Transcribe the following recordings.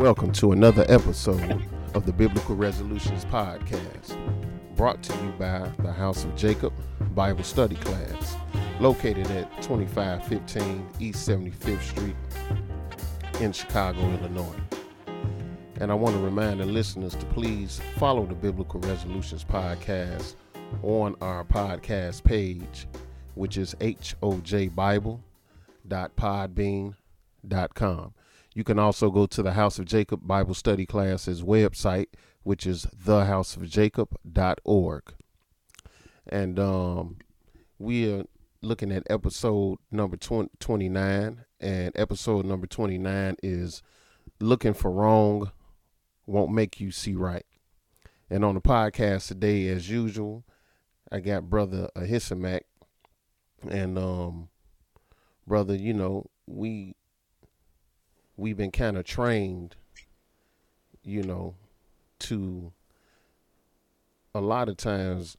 Welcome to another episode of the Biblical Resolutions Podcast, brought to you by the House of Jacob Bible Study Class, located at 2515 East 75th Street in Chicago, Illinois. And I want to remind the listeners to please follow the Biblical Resolutions Podcast on our podcast page, which is hojbible.podbean.com. You can also go to the House of Jacob Bible Study Classes website, which is thehouseofjacob.org. And um, we are looking at episode number 20, 29, and episode number 29 is Looking for Wrong Won't Make You See Right. And on the podcast today, as usual, I got brother Ahisamak. And um brother, you know, we we've been kind of trained, you know, to a lot of times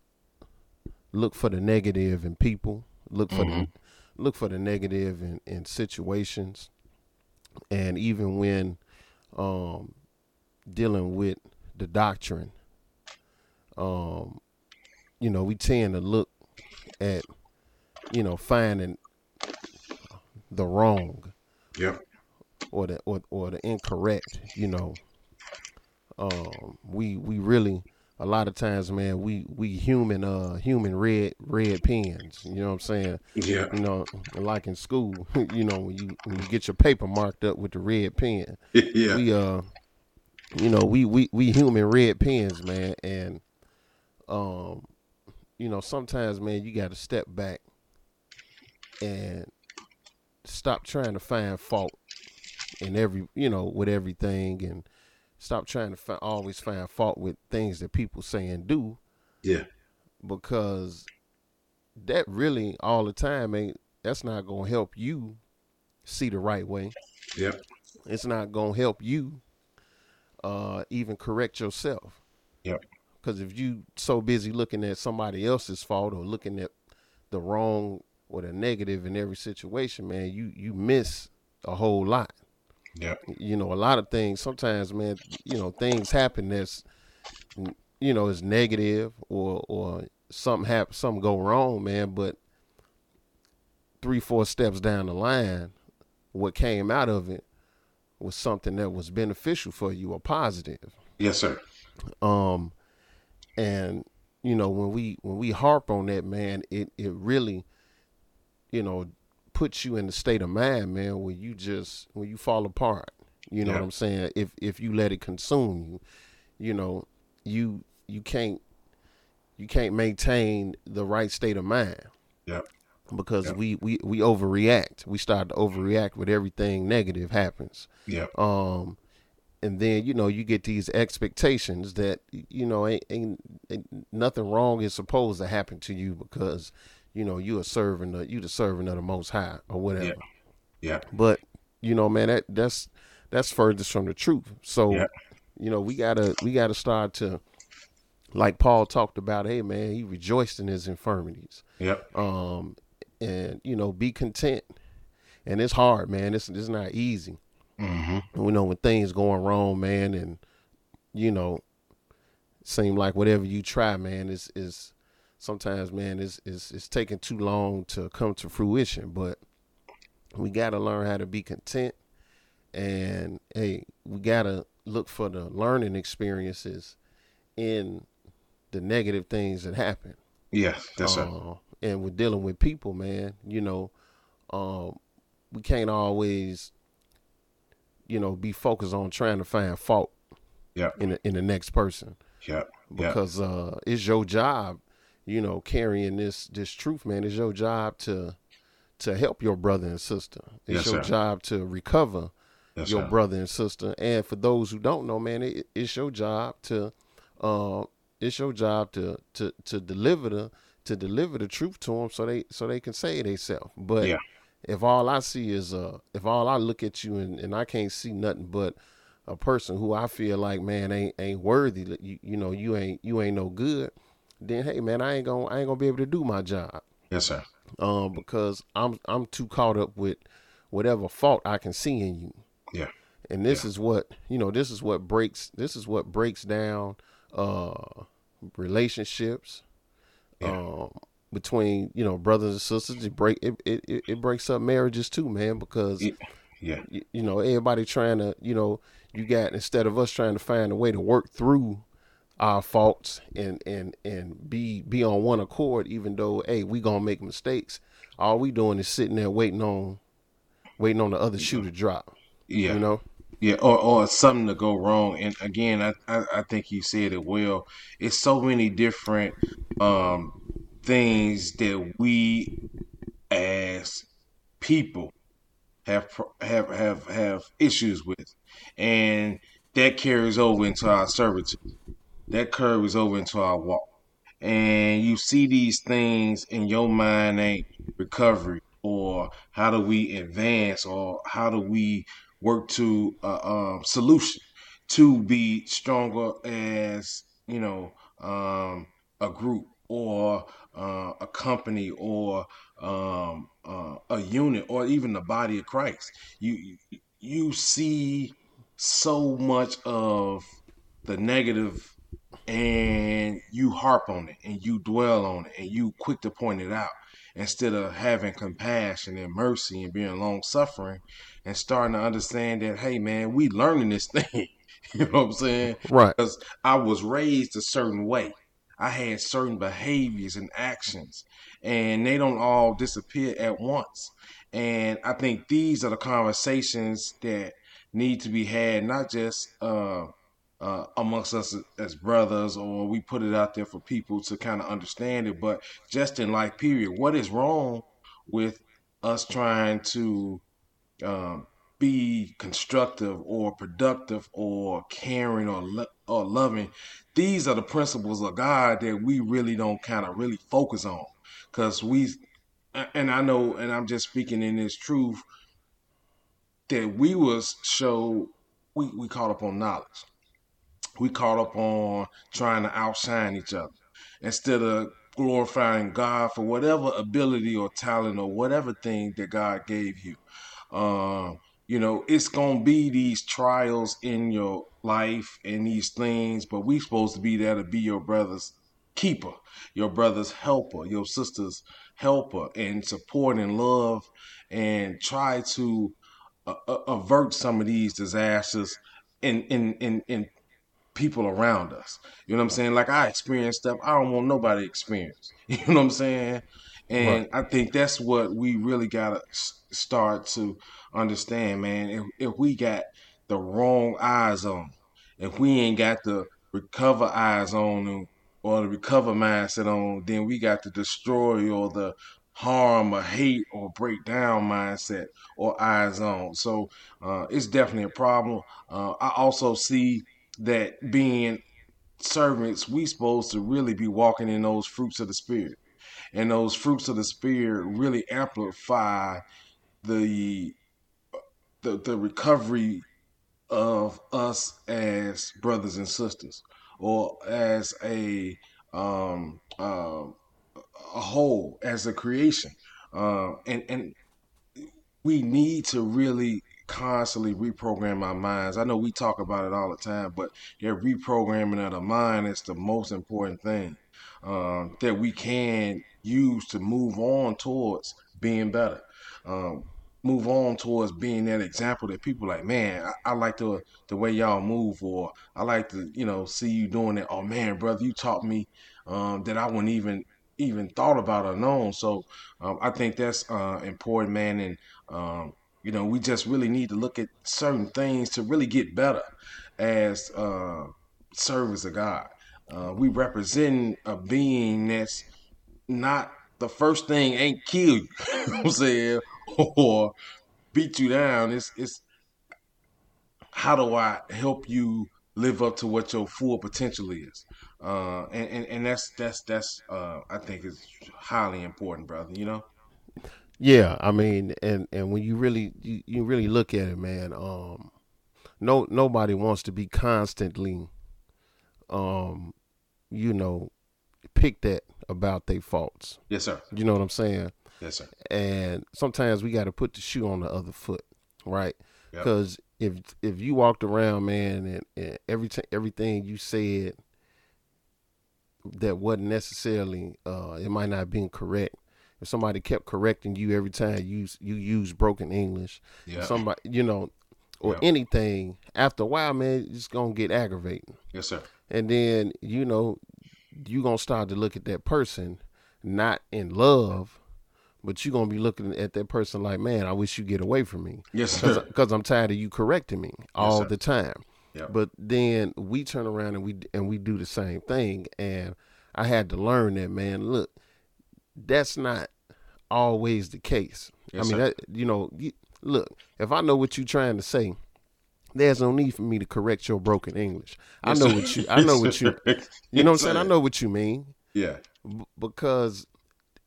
look for the negative in people, look for Mhm. the look for the negative in, in situations, and even when um, dealing with the doctrine, um, you know, we tend to look at, you know, finding the wrong Yep. Or the or, or the incorrect you know um we we really a lot of times man we we human uh human red red pens you know what i'm saying Yeah. you know like in school you know when you when you get your paper marked up with the red pen yeah. we uh you know we we we human red pens man and um you know sometimes man you got to step back and stop trying to find fault in every you know with everything and stop trying to always find fault with things that people say and do Yeah. because that really all the time ain't that's not gonna help you see the right way Yep. it's not gonna help you uh even correct yourself Yeah. because if you so busy looking at somebody else's fault or looking at the wrong or the negative in every situation man you you miss a whole lot Yep. you know a lot of things sometimes man you know things happen that's you know is negative or or something happen something go wrong man but three four steps down the line what came out of it was something that was beneficial for you or positive Yes, sir. um and you know when we when we harp on that man it it really you know puts you in the state of mind man where you just when you fall apart you know Yeah. what i'm saying if if you let it consume you you know you you can't you can't maintain the right state of mind Yeah. because Yep. we we we overreact we start to overreact with everything negative happens Yeah. um and then you know you get these expectations that you know ain't, ain't, ain't nothing wrong is supposed to happen to you because you know you are serving the you the servant of the most high or whatever Yeah. Yeah. but you know man that that's that's furthest from the truth so Yeah. you know we gotta we gotta start to like paul talked about hey man he rejoiced in his infirmities Yep. um and you know be content and it's hard man it's it's not easy Mm-hmm. you know when things going wrong man and you know seem like whatever you try man is is sometimes man is is it's taking too long to come to fruition but we got to learn how to be content and hey we got to look for the learning experiences in the negative things that happen Yes. Yes, sir. uh, and we're dealing with people, man. You know, um, we can't always, you know, be focused on trying to find fault Yep. in the, in the next person. Yep. because uh, it's your job, you know, carrying this this truth, man. It's your job to to help your brother and sister. It's Yes, your sir. job to recover Yes, your sir. brother and sister. And for those who don't know, man, it, it's your job to, uh, it's your job to to to deliver the to deliver the truth to them, so they so they can say they self. But Yeah. if all I see is uh, if all I look at you and, and I can't see nothing but a person who I feel like man ain't ain't worthy, you you know you ain't you ain't no good, then hey man I ain't gonna I ain't gonna be able to do my job Yes, sir. um, because I'm I'm too caught up with whatever fault I can see in you. Yeah. and this yeah. is what you know. This is what breaks. This is what breaks down uh, relationships. Yeah. Um, between you know brothers and sisters. It break it, it, it breaks up marriages too, man, because yeah, you, you, know everybody trying to you know you got instead of us trying to find a way to work through our faults and and and be be on one accord, even though hey we gonna make mistakes. All we doing is sitting there waiting on waiting on the other shoe to drop. Yeah, you know. Yeah, or, or something to go wrong. And again, I, I, I think you said it well. It's so many different um, things that we as people have have have have issues with, and that carries over into our servitude. That curve is over into our walk, and you see these things in your mind ain't recovery or how do we advance or how do we work to a, a solution to be stronger as you know um, a group or uh, a company or um, uh, a unit or even the body of Christ. You you see so much of the negative and you harp on it and you dwell on it and you quick to point it out instead of having compassion and mercy and being long suffering and starting to understand that hey man we learning this thing. You know what i'm saying? Right. Because i was raised a certain way. I had certain behaviors and actions, and they don't all disappear at once. And I think these are the conversations that need to be had, not just uh, uh, amongst us as brothers, or we put it out there for people to kind of understand it, but just in life, period. What is wrong with us trying to um, be constructive or productive or caring or lo- or loving. These are the principles of God that we really don't kind of really focus on because we and I know and I'm just speaking in this truth that we was show we we caught up on knowledge. We caught up on trying to outshine each other instead of glorifying God for whatever ability or talent or whatever thing that God gave you. Um, you know, it's gonna be these trials in your life and these things, but we're supposed to be there to be your brother's keeper, your brother's helper, your sister's helper, and support and love, and try to uh, uh avert some of these disasters and, in in in people around us. You know what I'm saying? Like I experienced stuff I don't want nobody to experience. You know what I'm saying? And right. I think that's what we really gotta start to understand, man. If, if we got the wrong eyes on, if we ain't got the recover eyes on or the recover mindset on, then we got the destroy or the harm or hate or break down mindset or eyes on. So uh, it's definitely a problem. Uh, I also see that being servants, we supposed to really be walking in those fruits of the spirit. And those fruits of the spirit really amplify the the, the recovery of us as brothers and sisters or as a um, uh, a whole as a creation uh, and and we need to really constantly reprogram our minds i know we talk about it all the time but yeah reprogramming of the mind is the most important thing uh, that we can use to move on towards being better um, move on towards being that example that people like, man, I, I, like the the way y'all move, or I like to, you know, see you doing it. Oh man, brother, you taught me um, that I wouldn't even even thought about or known. So um, I think that's uh, important, man. And um, you know, we just really need to look at certain things to really get better as uh, servants of God. Uh, we represent a being that's not the first thing ain't kill you. you know I'm saying or beat you down. It's it's how do I help you live up to what your full potential is? Uh, and, and, and that's that's that's uh, I think is highly important, brother. You know. Yeah, I mean, and and when you really you, you really look at it, man, um, no nobody wants to be constantly, um, you know, picked at about their faults. Yes, sir. You know what I'm saying? Yes, sir. And sometimes we got to put the shoe on the other foot. right? Yep. Because if if you walked around, man, and, and every t- everything you said that wasn't necessarily, uh, it might not have been correct. If somebody kept correcting you every time you you use broken English, Yeah. somebody you know, or Yeah. anything, after a while, man, it's gonna get aggravating. yes, sir. And then, you know, you gonna start to look at that person not in love, but you're gonna be looking at that person like, man, I wish you get away from me. Yes, sir. Because I'm tired of you correcting me all sir. the time. Yeah. But then we turn around and we and we do the same thing. And I had to learn that, man. Look, that's not always the case. Yes, I mean, that, you know, you, look, if I know what you're trying to say, there's no need for me to correct your broken English. I know what you. I know what you. You know what I'm saying? I know what you mean Yeah. b- because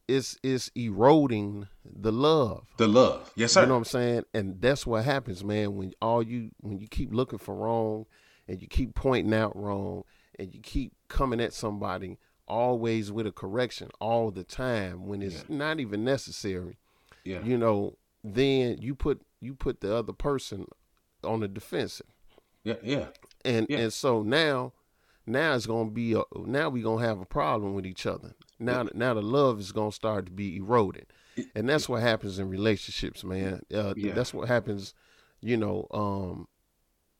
it's it's eroding the love. The love. Yes, sir. You know what I'm saying? And that's what happens, man, when all you when you keep looking for wrong and you keep pointing out wrong and you keep coming at somebody always with a correction all the time when it's not even necessary. yeah. You know, then you put you put the other person on the defensive. yeah. Yeah. And Yeah. and so now now it's gonna be a, now we're gonna have a problem with each other. Now now the love is gonna start to be eroded, and that's what happens in relationships, man. Uh, Yeah. That's what happens, you know, um,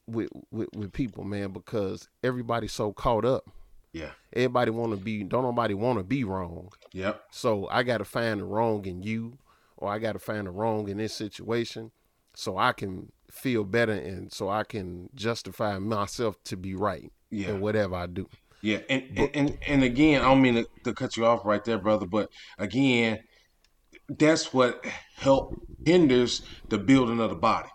with, with with people, man, because everybody's so caught up. Yeah. Everybody want to be don't nobody want to be wrong. Yep. So I got to find the wrong in you, or I got to find the wrong in this situation, so I can feel better and so I can justify myself to be right Yeah. in whatever I do. Yeah, and, and and and again, I don't mean to, to cut you off right there, brother, but again, that's what help hinders the building of the body.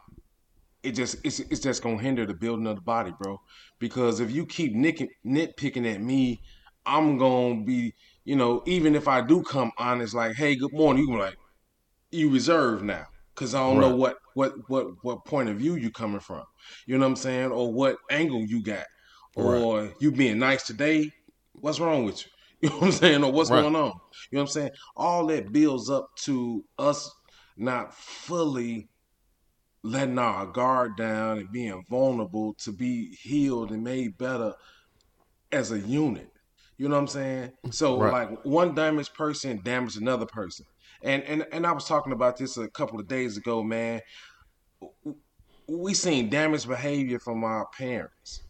It just it's it's just gonna hinder the building of the body, bro. Because if you keep nicking, nitpicking at me, I'm gonna be, you know, even if I do come honest, like, hey, good morning, you like, you reserve now, cause I don't know what what what what point of view you coming from. You know what I'm saying, or what angle you got, or you being nice today. What's wrong with you? You know what I'm saying, or what's Right. going on? You know what I'm saying? All that builds up to us not fully letting our guard down and being vulnerable to be healed and made better as a unit. You know what I'm saying? So Right. like one damaged person damaged another person. And and and I was talking about this a couple of days ago, man. We seen damaged behavior from our parents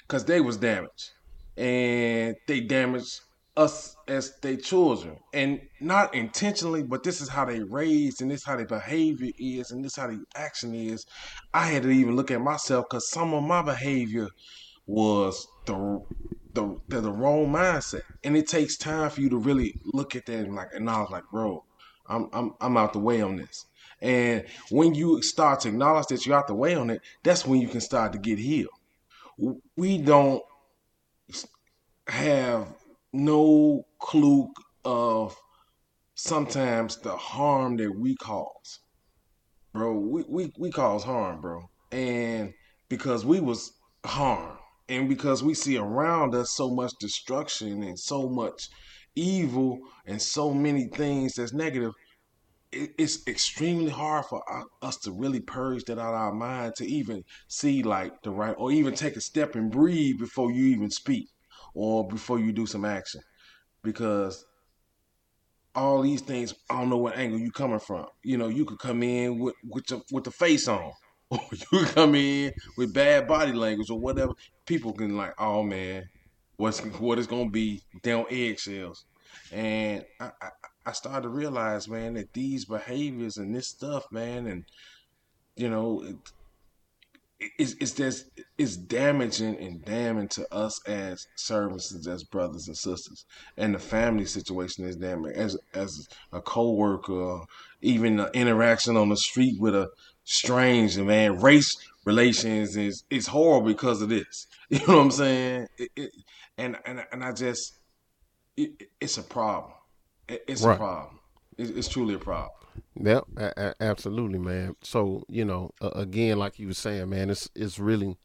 because they was damaged and they damaged us as their children. And not intentionally but this is how they raised and this is how their behavior is and this is how their action is. I had to even look at myself because some of my behavior was the the, the the wrong mindset. And it takes time for you to really look at that and like and i was like bro i'm i'm, I'm out the way on this. And when you start to acknowledge that you're out the way on it that's when you can start to get healed. We don't have no clue of sometimes the harm that we cause. Bro, we, we, we cause harm, bro. And because we was harmed and because we see around us so much destruction and so much evil and so many things that's negative, it, it's extremely hard for us to really purge that out of our mind to even see like the right or even take a step and breathe before you even speak or before you do some action because all these things I don't know what angle you coming from. You know, you could come in with with the, with the face on, or you come in with bad body language or whatever. People can like, oh man, what's what it's gonna be? down eggshells, and I, I I started to realize, man, that these behaviors and this stuff, man, and you know, it's it's just it's damaging and damning to us as servants and as brothers and sisters, and the family situation is damaging as as a coworker, even the interaction on the street with a stranger, man. Race relations is is horrible because of this. You know what I'm saying? It, it, and and and I just it, it's a problem. It, it's a problem. It, it's truly a problem. Yep, a- absolutely, man. So you know, uh, again, like you were saying, man, it's it's really,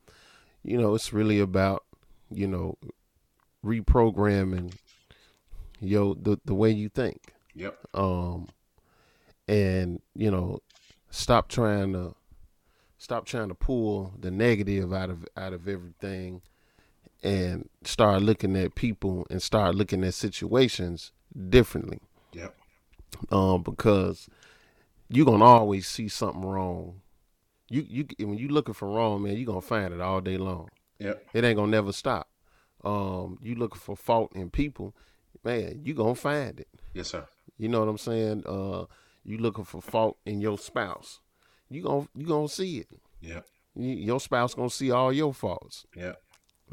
you know, it's really about you know, reprogramming yo the the way you think, Yep. um, and you know, stop trying to stop trying to pull the negative out of out of everything and start looking at people and start looking at situations differently. Yep. Um, because you're gonna always see something wrong. You you when you looking for wrong, man, you're gonna find it all day long. Yep. It ain't gonna never stop. Um, you looking for fault in people, man, you gonna find it. Yes, sir. You know what I'm saying? Uh, you looking for fault in your spouse, you gonna you gonna see it. You, your spouse gonna see all your faults. Yep.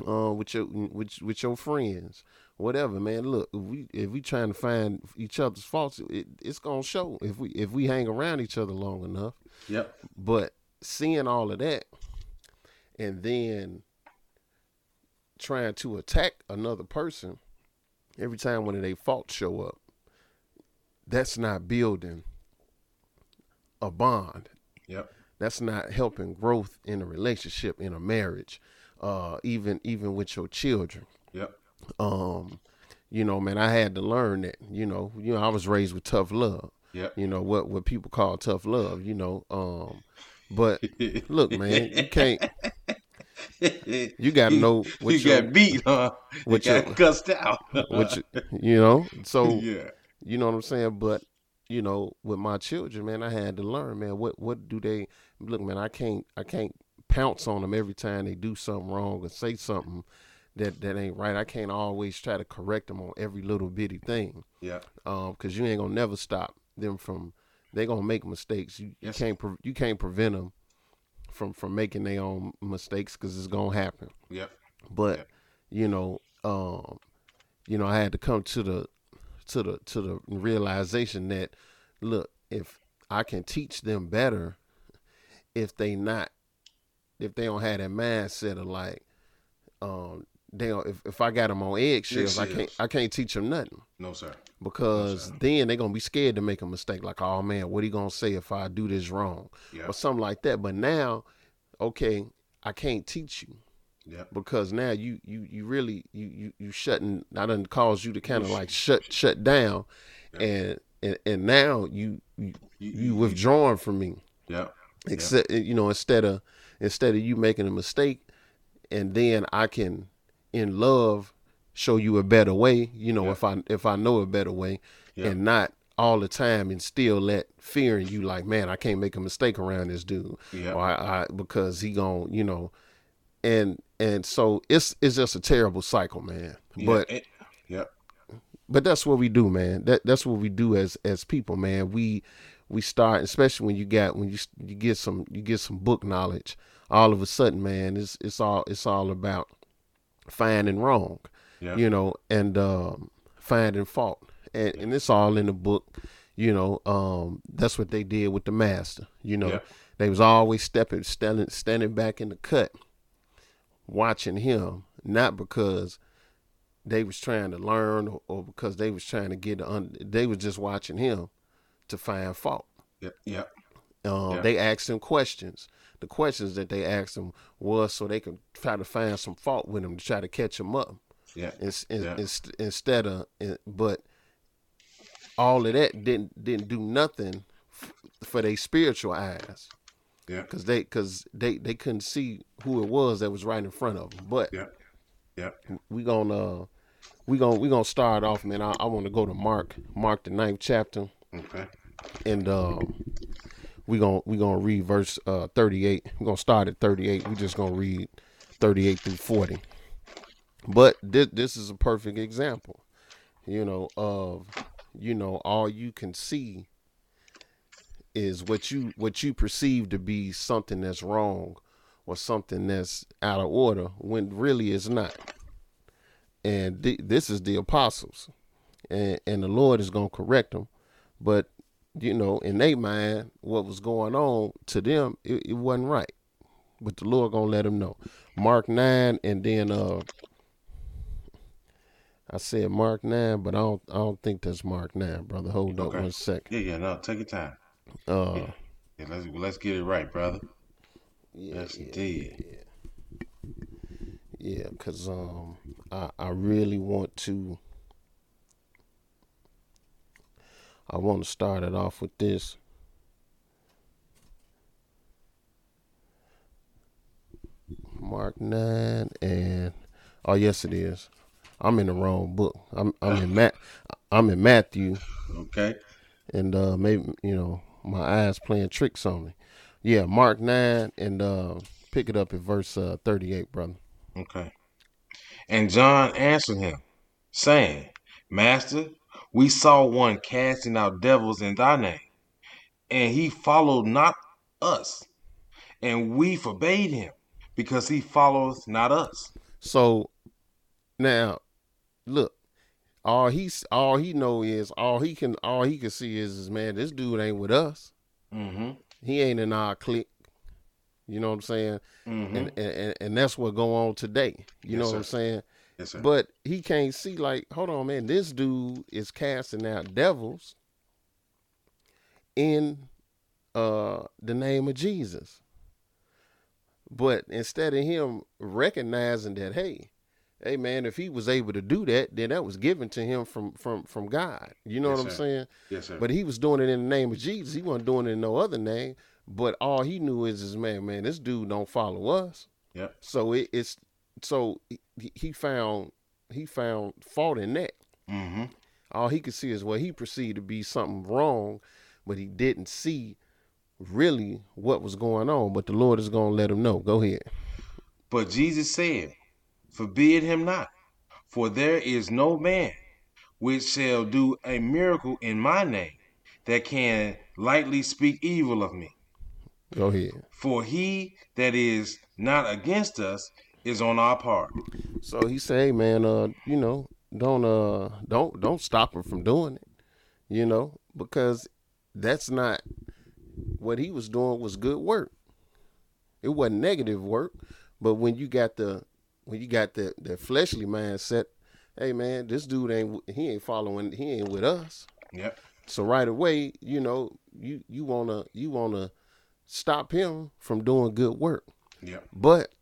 Uh, with your with with your friends, whatever, man. Look, if we if we trying to find each other's faults, it, it's gonna show if we if we hang around each other long enough. Yep. But seeing all of that, and then trying to attack another person every time one of their faults show up, that's not building a bond. Yep. That's not helping growth in a relationship, in a marriage, uh, even even with your children. Yep. Um, you know, man, I had to learn that. You know, you know, I was raised with tough love. Yep. You know what what people call tough love. You know, um, but look, man, you can't. You got to know what you your, got beat, huh? what you got your- cussed out. what you, you know. So yeah. you know what I'm saying. But you know, with my children, man, I had to learn, man. What what do they look, man? I can't I can't pounce on them every time they do something wrong or say something that that ain't right. I can't always try to correct them on every little bitty thing. Yeah. um, because you ain't gonna never stop them from. They gonna make mistakes. You, Yes. you can't pre- you can't prevent them from from making their own mistakes because it's gonna happen. Yep. But Yep. you know, um, you know, I had to come to the to the to the realization that look, if I can teach them better, if they not, if they don't have that mindset of like, um, don't, if if I got them on eggshells, I can't. I can't teach them nothing No, sir. because then they're gonna be scared to make a mistake. Like, oh man, what he gonna say if I do this wrong Yep. or something like that. But now, okay, I can't teach you Yep. because now you you you really you you you shutting. I done caused you to kind of like shut shut down, and and and now you you you withdrawing from me. Yeah. Except you know instead of instead of you making a mistake, and then I can in love show you a better way. You know Yeah. if I if I know a better way, Yeah. and not all the time and still let fear in you like man I can't make a mistake around this dude Yeah. or I, I because he gon' you know and and so it's it's just a terrible cycle man Yeah. but It- Yep. but that's what we do man that that's what we do as as people man we we start especially when you got when you you get some you get some book knowledge all of a sudden man it's it's all it's all about finding wrong Yeah. you know and um finding fault and and it's all in the book you know um that's what they did with the master you know Yeah. they was always stepping standing standing back in the cut watching him not because they was trying to learn or, or because they was trying to get un- they was just watching him to find fault Yep. Yep. um, Yeah. they asked him questions the questions that they asked him was so they could try to find some fault with him to try to catch him up Yeah. Ins- in- Yeah. ins- instead of in- but all of that didn't didn't do nothing f- for their spiritual eyes Yeah. because they because they they couldn't see who it was that was right in front of them but Yeah. Yeah. we gonna we gonna we gonna start off man i, I want to go to mark mark the ninth chapter Okay. and um we gonna we gonna read verse uh 38 we're gonna start at 38 We're just gonna read 38 through 40 but this this is a perfect example you know of you know all you can see is what you what you perceive to be something that's wrong or something that's out of order when really it's not. And th- this is the apostles and and the lord is gonna correct them but you know, in their mind, what was going on to them, it, it wasn't right. But the Lord gonna let them know. Mark nine, and then uh, I said Mark nine, but I don't, I don't think that's Mark nine, brother. Hold up Okay. one second. Yeah. Yeah. No. Take your time. Uh, Yeah. Let's let's get it right, brother. yeah, Yes, yeah, indeed. yeah, cause um, I, I really want to. I want to start it off with this. Mark nine and oh yes it is. I'm in the wrong book. I'm I'm in Matt. I'm in Matthew. Okay. And uh, maybe you know my eyes playing tricks on me. Yeah, Mark nine and uh, pick it up at verse uh, 38, brother. Okay. And John answered him, saying, Master, we saw one casting out devils in thy name, and he followed not us, and we forbade him, because he followeth not us. So now, look, all he's all he know is all he can all he can see is, is man, this dude ain't with us. Mm-hmm. He ain't in our clique. You know what I'm saying? Mm-hmm. And, and and that's what go on today. You Yes, know what sir. I'm saying? Yes, sir. But he can't see like, hold on, man, this dude is casting out devils in uh the name of Jesus. But instead of him recognizing that, hey, hey man, if he was able to do that, then that was given to him from from from God. You know Yes, what I'm sir. saying? yes, sir. But he was doing it in the name of Jesus. He wasn't doing it in no other name. But all he knew is, is man, man, this dude don't follow us. Yep. So it, it's so he, he found he found fault in that. mm-hmm. All he could see is well, he perceived to be something wrong, but he didn't see really what was going on. But the Lord is gonna let him know. Go ahead. But Jesus said, Forbid him not, for there is no man which shall do a miracle in my name that can lightly speak evil of me. Go ahead. For he that is not against us is on our part. So he say, hey man, uh, you know, don't uh don't don't stop him from doing it. You know, because that's not what he was doing was good work. It wasn't negative work, but when you got the when you got the the fleshly mindset, hey man, this dude ain't he ain't following he ain't with us. Yep. So right away, you know, you you wanna you wanna stop him from doing good work. Yeah. But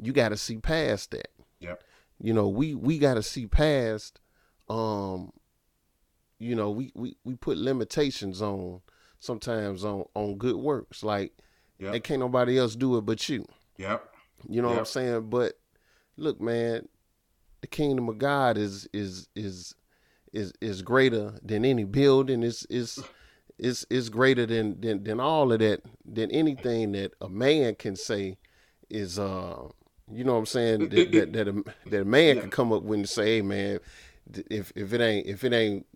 you gotta see past that Yep. you know we we got to see past um you know we, we we put limitations on sometimes on on good works like Yep. can't nobody else do it but you Yep. you know what i'm saying but look man the kingdom of god is is is is is greater than any building It's is is is greater than, than than all of that than anything that a man can say is uh you know what I'm saying that that, that, a, that a man Yeah. can come up with and say hey man if if it ain't if it ain't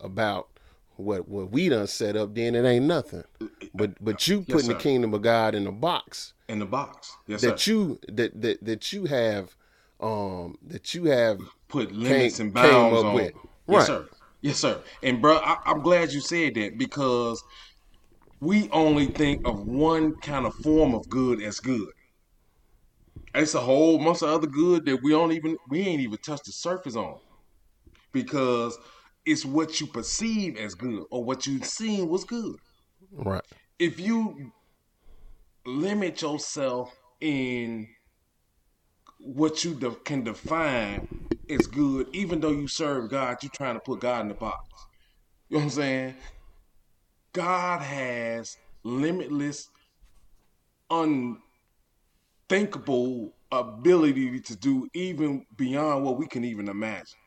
about what what we done set up then it ain't nothing but but you Yes, putting the kingdom of God in a box In the box. Yes, that sir. you that, that that you have um that you have Put limits came- and bounds on. with. Yes, Right. sir. Yes, sir. And bro, I, I'm glad you said that because we only think of one kind of form of good as good. It's a whole bunch of other good that we don't even we ain't even touched the surface on. Because it's what you perceive as good or what you've seen was good. right If you limit yourself in what you de- can define as good, even though you serve God, you're trying to put God in the box. You know what I'm saying? God has limitless, unthinkable ability to do even beyond what we can even imagine.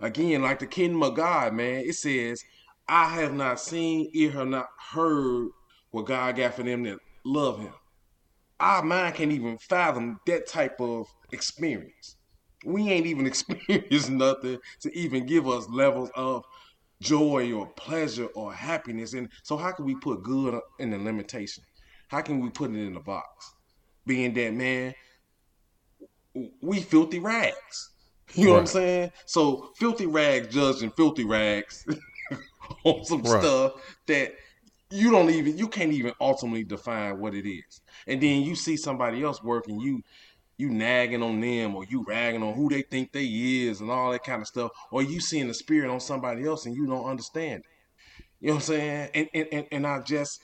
Again, like the kingdom of God, man, it says, I have not seen, ear have not heard what God got for them that love him. Our mind can't even fathom that type of experience. We ain't even experienced nothing to even give us levels of joy or pleasure or happiness. And so, how can we put good in the limitation? How can we put it in the box? Being that, man, we filthy rags. You know what I'm saying? So, filthy rags judging filthy rags on some Right. stuff that you don't even you can't even ultimately define what it is. And then you see somebody else working, you you nagging on them or you ragging on who they think they is and all that kind of stuff, or you seeing the spirit on somebody else and you don't understand it. You know what I'm saying? And and and, and I just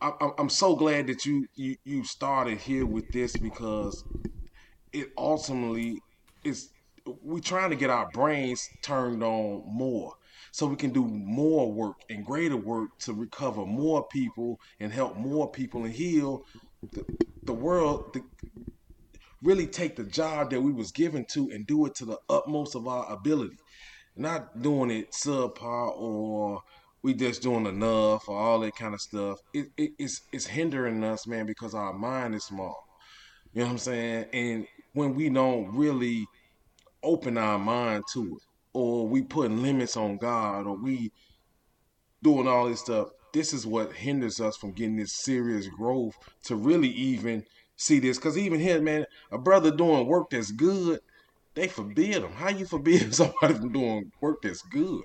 I, I'm- I'm so glad that you you you started here with this because it ultimately is we're trying to get our brains turned on more so we can do more work and greater work to recover more people and help more people and heal the, the world the, really take the job that we was given to and do it to the utmost of our ability. Not doing it subpar or we just doing enough or all that kind of stuff. It, it, it's it's hindering us, man, because our mind is small. You know what I'm saying? And when we don't really open our mind to it, or we putting limits on God, or we doing all this stuff, this is what hinders us from getting this serious growth to really even see this. Because even here, man, a brother doing work that's good, they forbid him. How you forbid somebody from doing work that's good?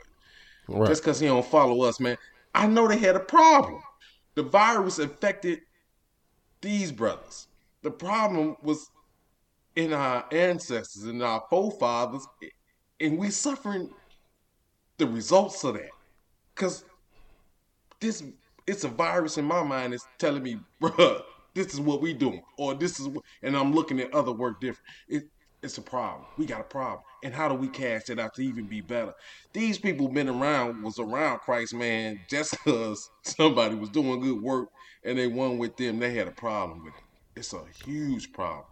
Right. Just because he don't follow us, man. I know they had a problem. The virus affected these brothers. The problem was in our ancestors and our forefathers, and we suffering the results of that. Cause this it's a virus in my mind that's telling me, bruh, this is what we doing, or this is what, and I'm looking at other work different. It, it's a problem. We got a problem, and how do we cast it out to even be better? These people been around was around Christ, man, just because somebody was doing good work and they won with them, they had a problem with it. It's a huge problem.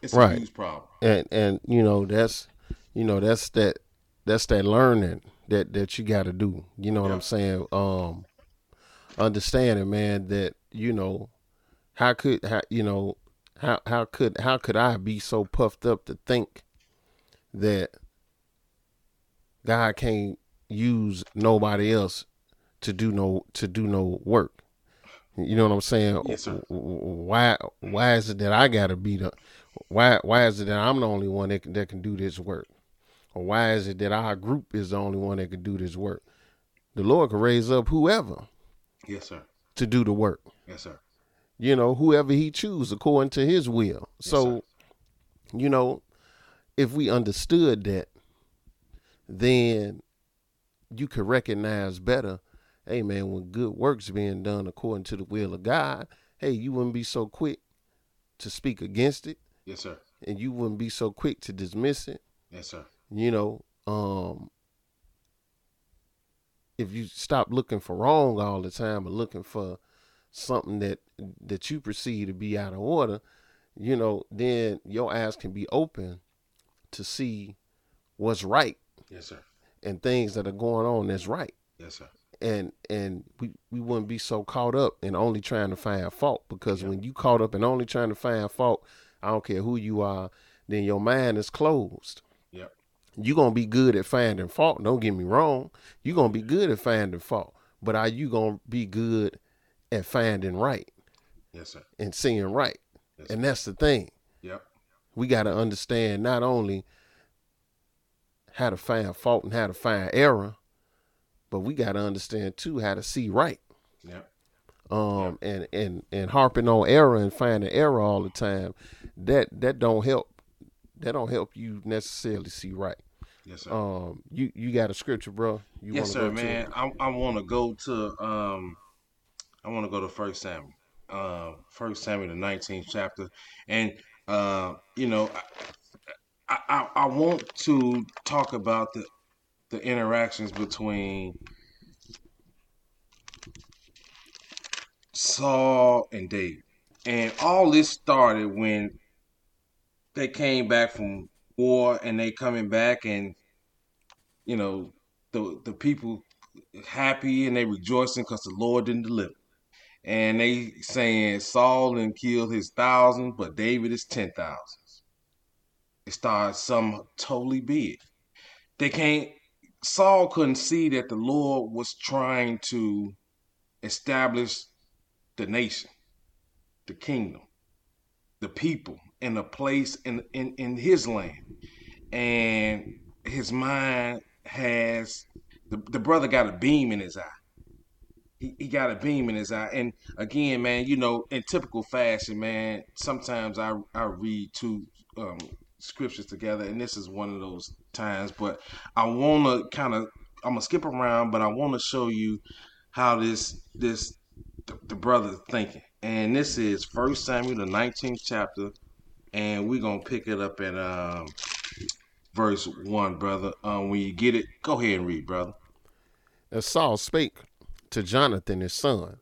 It's right. a huge problem. And and you know that's you know that's that that's that learning that that you got to do. You know what yeah. I'm saying? Um, understanding, man, that you know how could how you know how how could how could I be so puffed up to think that God can't use nobody else to do no to do no work? You know what I'm saying? Yes, sir. Why why is it that I gotta be the why why is it that I'm the only one that can, that can do this work? Or why is it that our group is the only one that can do this work? The Lord can raise up whoever. Yes, sir. To do the work. Yes, sir. You know, whoever he choose according to his will. Yes, so, sir. you know, if we understood that, then you could recognize better, hey man, when good work's being done according to the will of God, hey, you wouldn't be so quick to speak against it. Yes, sir. And you wouldn't be so quick to dismiss it. Yes, sir. You know, um, if you stop looking for wrong all the time and looking for something that that you perceive to be out of order, you know, then your eyes can be open to see what's right. Yes, sir. And things that are going on that's right. Yes, sir. And and we, we wouldn't be so caught up in only trying to find fault because when you caught up in only trying to find fault, I don't care who you are, then your mind is closed Yeah. you're gonna be good at finding fault. Don't get me wrong. You're gonna be good at finding fault. But are you gonna be good at finding right? Yes, sir. And seeing right. Yes, and that's the thing. Yep. We gotta understand not only how to find fault and how to find error, but we gotta understand too how to see right. Yep. Um yep. and and and harping on error and finding error all the time, that that don't help that don't help you necessarily see right. Yes, sir. Um, you you got a scripture, bro? You yes, sir, man. I I want to go to um, I want to go to First Samuel, uh, First Samuel the nineteenth chapter, and uh, you know, I, I I want to talk about the the interactions between Saul and David, and all this started when they came back from war and they coming back and you know the the people happy and they rejoicing because the Lord didn't deliver. And they saying Saul and killed his thousands, but David is ten thousands. It started some totally big. They can't Saul couldn't see that the Lord was trying to establish the nation, the kingdom, the people, and a place in, in, in his land. And his mind has the, the brother got a beam in his eye. He, he got a beam in his eye. And again, man, you know, in typical fashion, man, sometimes I I read two um, scriptures together, and this is one of those times. But I wanna kind of I'm gonna skip around, but I want to show you how this this the, the brother thinking. And this is First Samuel, the 19th chapter, and we're gonna pick it up at um, verse one, brother. Um, when you get it, go ahead and read, brother. And Saul spake to Jonathan his son,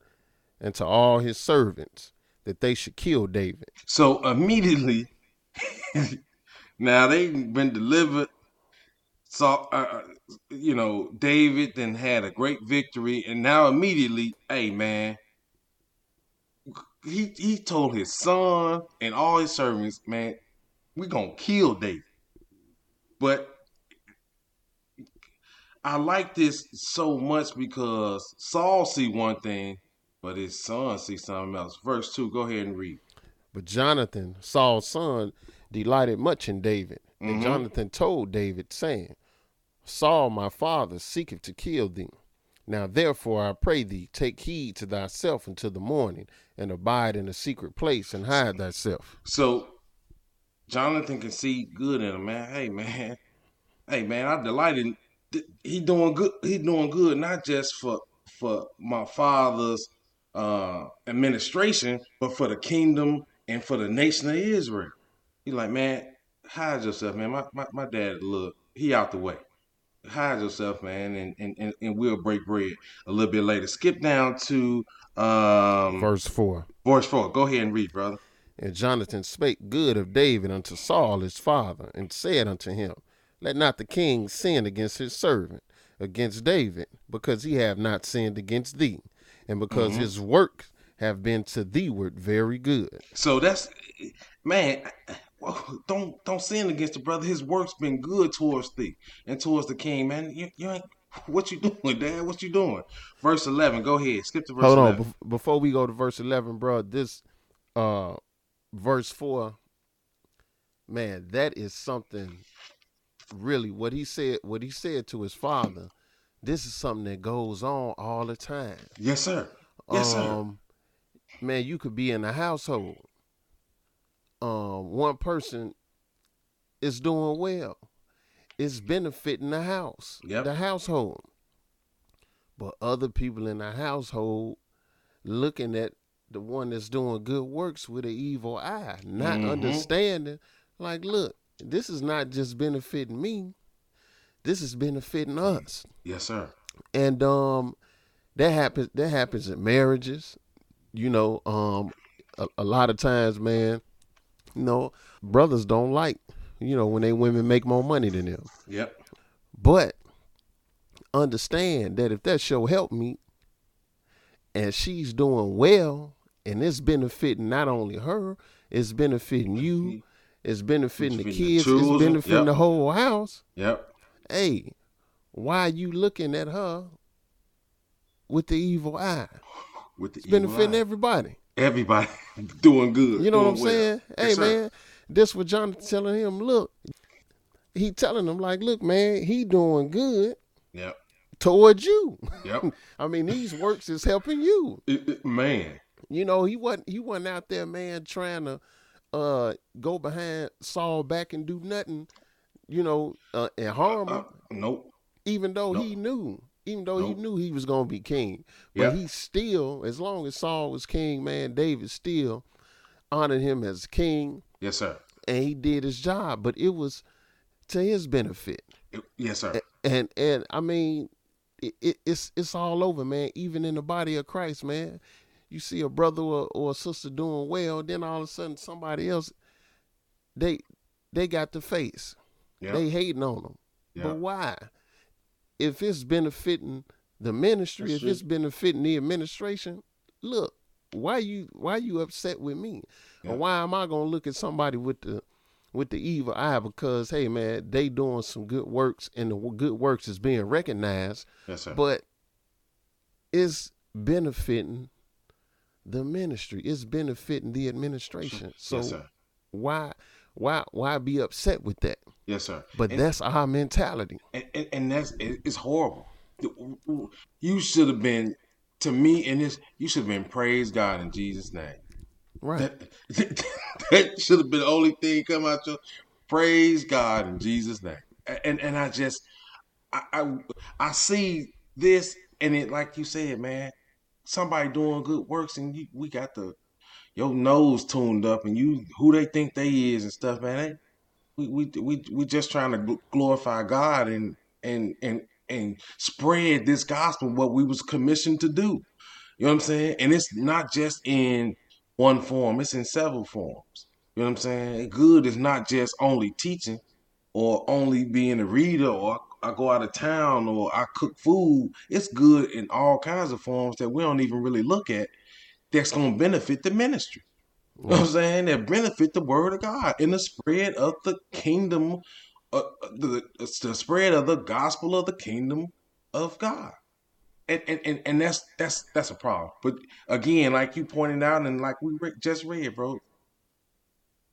and to all his servants, that they should kill David. So immediately, now they've been delivered. So, uh, uh, you know, David then had a great victory, and now immediately, hey man, he he told his son and all his servants, man, we gonna kill David. But I like this so much because Saul see one thing, but his son see something else. Verse two, go ahead and read. But Jonathan, Saul's son, delighted much in David. And Mhm. Jonathan told David, saying, Saul my father seeketh to kill thee. Now therefore I pray thee, take heed to thyself until the morning, and abide in a secret place, and hide thyself. So Jonathan can see good in him, man. Hey man, hey man, I delighted. He doing good. He doing good, not just for for my father's uh, administration, but for the kingdom and for the nation of Israel. He's like, man, hide yourself, man. My my, my dad, look, he out the way. Hide yourself, man, and, and, and, and we'll break bread a little bit later. Skip down to um, Verse 4 verse four. Go ahead and read, brother. And Jonathan spake good of David unto Saul his father, and said unto him, Let not the king sin against his servant, against David, because he have not sinned against thee, and because his works have been to thee theeward very good. So that's man. Don't don't sin against the brother. His work's been good towards thee and towards the king, man. You, you ain't what you doing, Dad? What you doing? Verse eleven. Go ahead. Skip to verse Hold on, eleven. bef- before we go to verse eleven, bro. This uh verse four, man, that is something really what he said what he said to his father. This is something that goes on all the time. Yes, sir. Yes, sir. um, man, you could be in a household. Um, one person is doing well. It's benefiting the house, Yep. the household. But other people in the household looking at the one that's doing good works with an evil eye, not Mhm. understanding. Like, look, this is not just benefiting me. This is benefiting us Yes, sir. and um that happens that happens in marriages you know um a, a lot of times man you know brothers don't like you know when they women make more money than them Yep. but understand that if that show helped me and she's doing well and it's benefiting not only her it's benefiting you it's benefiting the the kids children, it's benefiting yep. the whole house Yep. hey, why are you looking at her with the evil eye? With the It's benefiting eye. everybody. everybody doing good. You know what I'm well. saying? Yes, hey sir. man, this what Jonathan telling him. Look, he telling him like, look, man, he doing good Yep. towards you. Yep. I mean, these works is helping you. It- it- man. You know, he wasn't he wasn't out there, man, trying to uh go behind Saul back and do nothing, you know, uh, and harm him. Uh, nope. even though Nope. he knew, even though he knew he was gonna be king, but Yeah. he still, as long as Saul was king, man, David still honored him as king, Yes, sir. and he did his job. But it was to his benefit, It- yes, sir. and and I mean, it, it, it's it's all over, man. Even in the body of Christ, man, you see a brother or, or a sister doing well, then all of a sudden somebody else, they they got the face, Yeah. they hating on them. yeah. But why? If it's benefiting the ministry, That's if true. it's benefiting the administration, look, why you why you upset with me? Yeah. Or why am I gonna look at somebody with the with the evil eye because hey man, they doing some good works and the good works is being recognized, yes, sir. but it's benefiting the ministry. It's benefiting the administration. So yes, why why why be upset with that? Yes, sir. But And- that's our mentality. and, and, and that's it's horrible. You should have been to me in this. You should have been praise God in Jesus' name. Right. That, that should have been the only thing come out your praise God in Jesus' name. And and I just I I, I see this and it like you said, man. Somebody doing good works and you, we got the your nose tuned up and you who they think they is and stuff, man. They, we we we we just trying to glorify God and and and and spread this gospel what we was commissioned to do. You know what I'm saying? And it's not just in one form; it's in several forms. You know what I'm saying? Good is not just only teaching or only being a reader or I go out of town or I cook food. It's good in all kinds of forms that we don't even really look at that's going to benefit the ministry. You know what I'm saying? That benefit the word of God in the spread of the kingdom, uh, the, the spread of the gospel of the kingdom of God. And, and, and, and that's that's that's a problem. But again, like you pointed out, and like we just read, bro,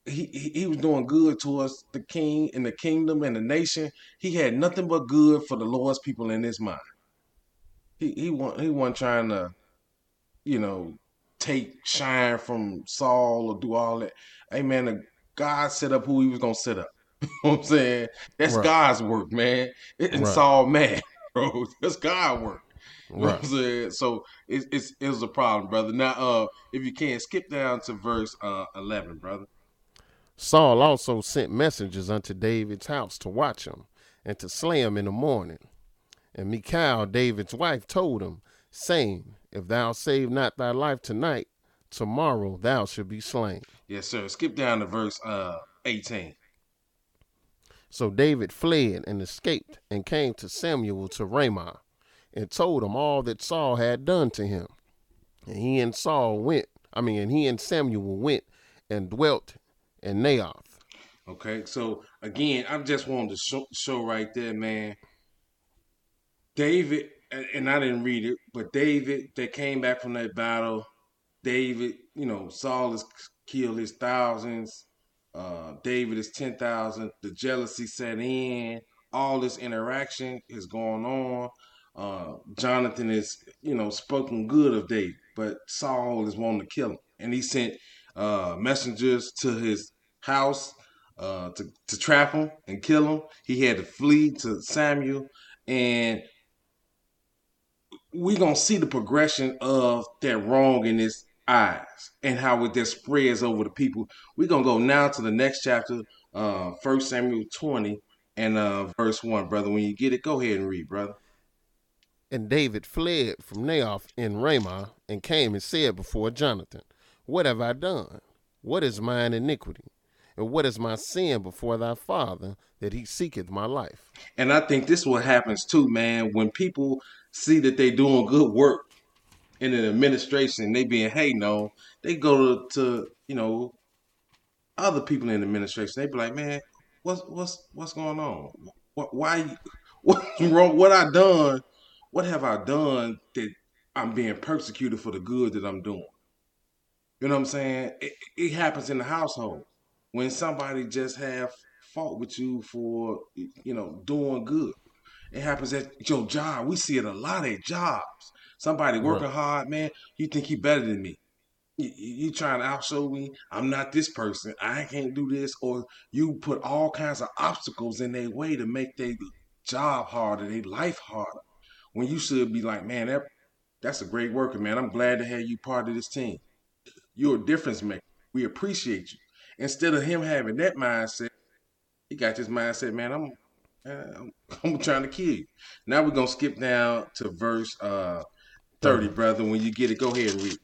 he, he, was doing good towards the king and the kingdom and the nation. He had nothing but good for the Lord's people in his mind. He he wasn't he wasn't trying to, you know, take shine from Saul or do all that. Hey man, God set up who he was gonna set up. you know what I'm saying? That's right. God's work, man. It right. Saul man, bro. That's God work. You know right. what I'm saying? So it's, it's it was a problem, brother. Now uh if you can skip down to verse uh eleven, brother. Saul also sent messengers unto David's house to watch him and to slay him in the morning. And Michal, David's wife, told him, saying, If thou save not thy life tonight, tomorrow thou shalt be slain. Yes, sir. Skip down to verse uh, 18. So David fled and escaped and came to Samuel to Ramah and told him all that Saul had done to him. And he and Saul went, I mean, and he and Samuel went and dwelt and Naioth. Okay, so again, I just wanted to show, show right there, man. David, and I didn't read it, but David, they came back from that battle. David, you know, Saul has killed his thousands. Uh, David is 10,000. The jealousy set in. All this interaction is going on. Uh, Jonathan is, you know, spoken good of David, but Saul is wanting to kill him. And he sent uh, messengers to his house uh, to, to trap him and kill him. He had to flee to Samuel. And we're going to see the progression of that wrong in his eyes and how it just spreads over the people. We're going to go now to the next chapter, uh, 1 Samuel 20 and uh, verse 1, brother. When you get it, go ahead and read, brother. And David fled from Naioth in Ramah and came and said before Jonathan, what have I done? What is mine iniquity? And what is my sin before thy father that he seeketh my life? And I think this is what happens too, man. When people see that they doing good work in an administration, they being hey no, they go to, to you know other people in the administration. They be like, man, what's what's what's going on? What why what's wrong? What I done? What have I done that I'm being persecuted for the good that I'm doing? You know what I'm saying? It, it happens in the household when somebody just have fault with you for you know doing good. It happens at your job. We see it a lot at jobs. Somebody working right. hard, man. You think he better than me? You, you trying to outshow me? I'm not this person. I can't do this. Or you put all kinds of obstacles in their way to make their job harder, their life harder. When you should be like, man, that that's a great worker, man. I'm glad to have you part of this team. You're a difference maker. We appreciate you. Instead of him having that mindset, he got this mindset, man, I'm I'm, I'm trying to kill you. Now we're gonna skip down to verse uh, 30, brother. When you get it, go ahead and read.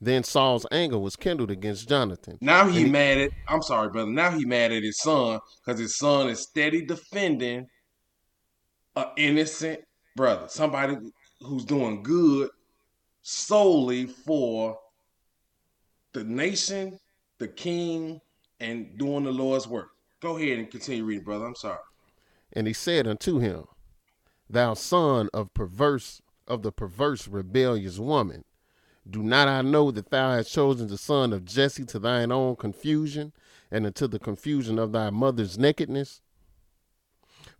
Then Saul's anger was kindled against Jonathan. Now he, he mad at I'm sorry, brother. Now he mad at his son because his son is steady defending an innocent brother, somebody who's doing good solely for the nation, the king, and doing the Lord's work. Go ahead and continue reading, brother. I'm sorry. And he said unto him, Thou son of perverse of the perverse rebellious woman, do not I know that thou hast chosen the son of Jesse to thine own confusion, and unto the confusion of thy mother's nakedness?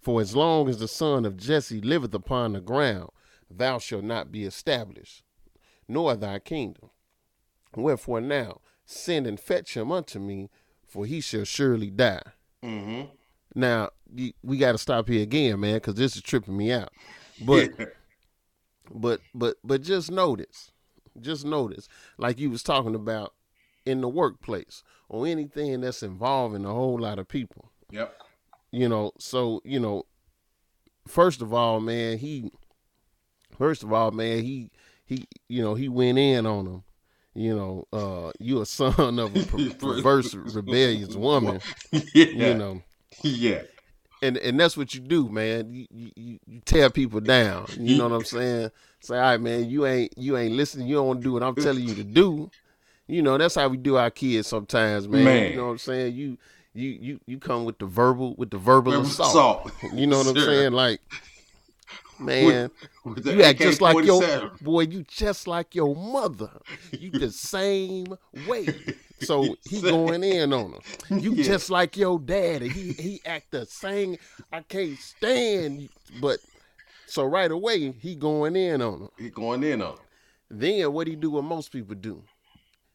For as long as the son of Jesse liveth upon the ground, thou shalt not be established, nor thy kingdom. Wherefore now send and fetch him unto me, for he shall surely die. Mm-hmm. Now we got to stop here again, man, because this is tripping me out. But, but, but, but just notice, just notice, like you was talking about in the workplace or anything that's involving a whole lot of people. Yep. You know, so you know, first of all, man, he, first of all, man, he, he, you know, he went in on him you know, uh, you a son of a per- perverse, rebellious woman. yeah. You know, Yeah. and and that's what you do, man. You you, you tear people down. You know what I'm saying? Say, all right, man, you ain't you ain't listening. You don't do what I'm telling you to do. You know, that's how we do our kids sometimes, man. Man. You know what I'm saying? You you you you come with the verbal with the verbal Verbal assault. assault. You know what I'm saying? Like, man, With the you act just like your AK-47. boy. You just like your mother. You the same way. So he going in on her. You Yeah. just like your daddy. He he act the same. I can't stand. you. But so right away he going in on her. He going in on. Then what he do? What most people do?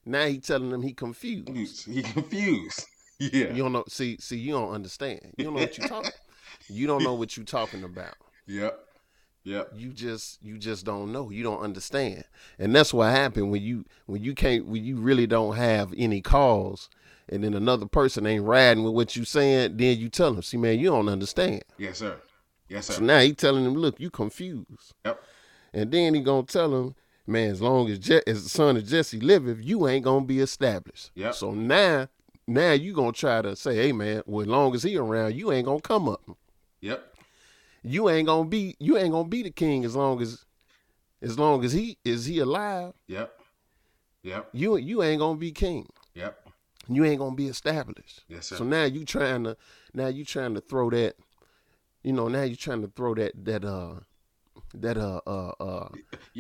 Now he telling them he confused. He confused. Yeah. You don't know. See see you don't understand. You don't know what you talking. You don't know what you talking about. Yep. Yep. you just you just don't know you don't understand and that's what happened when you when you can't when you really don't have any cause and then another person ain't riding with what you saying then you tell them see man you don't understand Yes, sir. Yes, sir. so now he telling them look you confused Yep. and then he gonna tell him man as long as Je- as the son of jesse liveth you ain't gonna be established Yep. so now now you gonna try to say hey man well as long as he around you ain't gonna come up Yep. You ain't gonna be you ain't gonna be the king as long as as long as he is he alive Yep. Yep. you you ain't gonna be king Yep. you ain't gonna be established Yes, sir. so now you trying to now you trying to throw that you know now you trying to throw that that uh that uh uh uh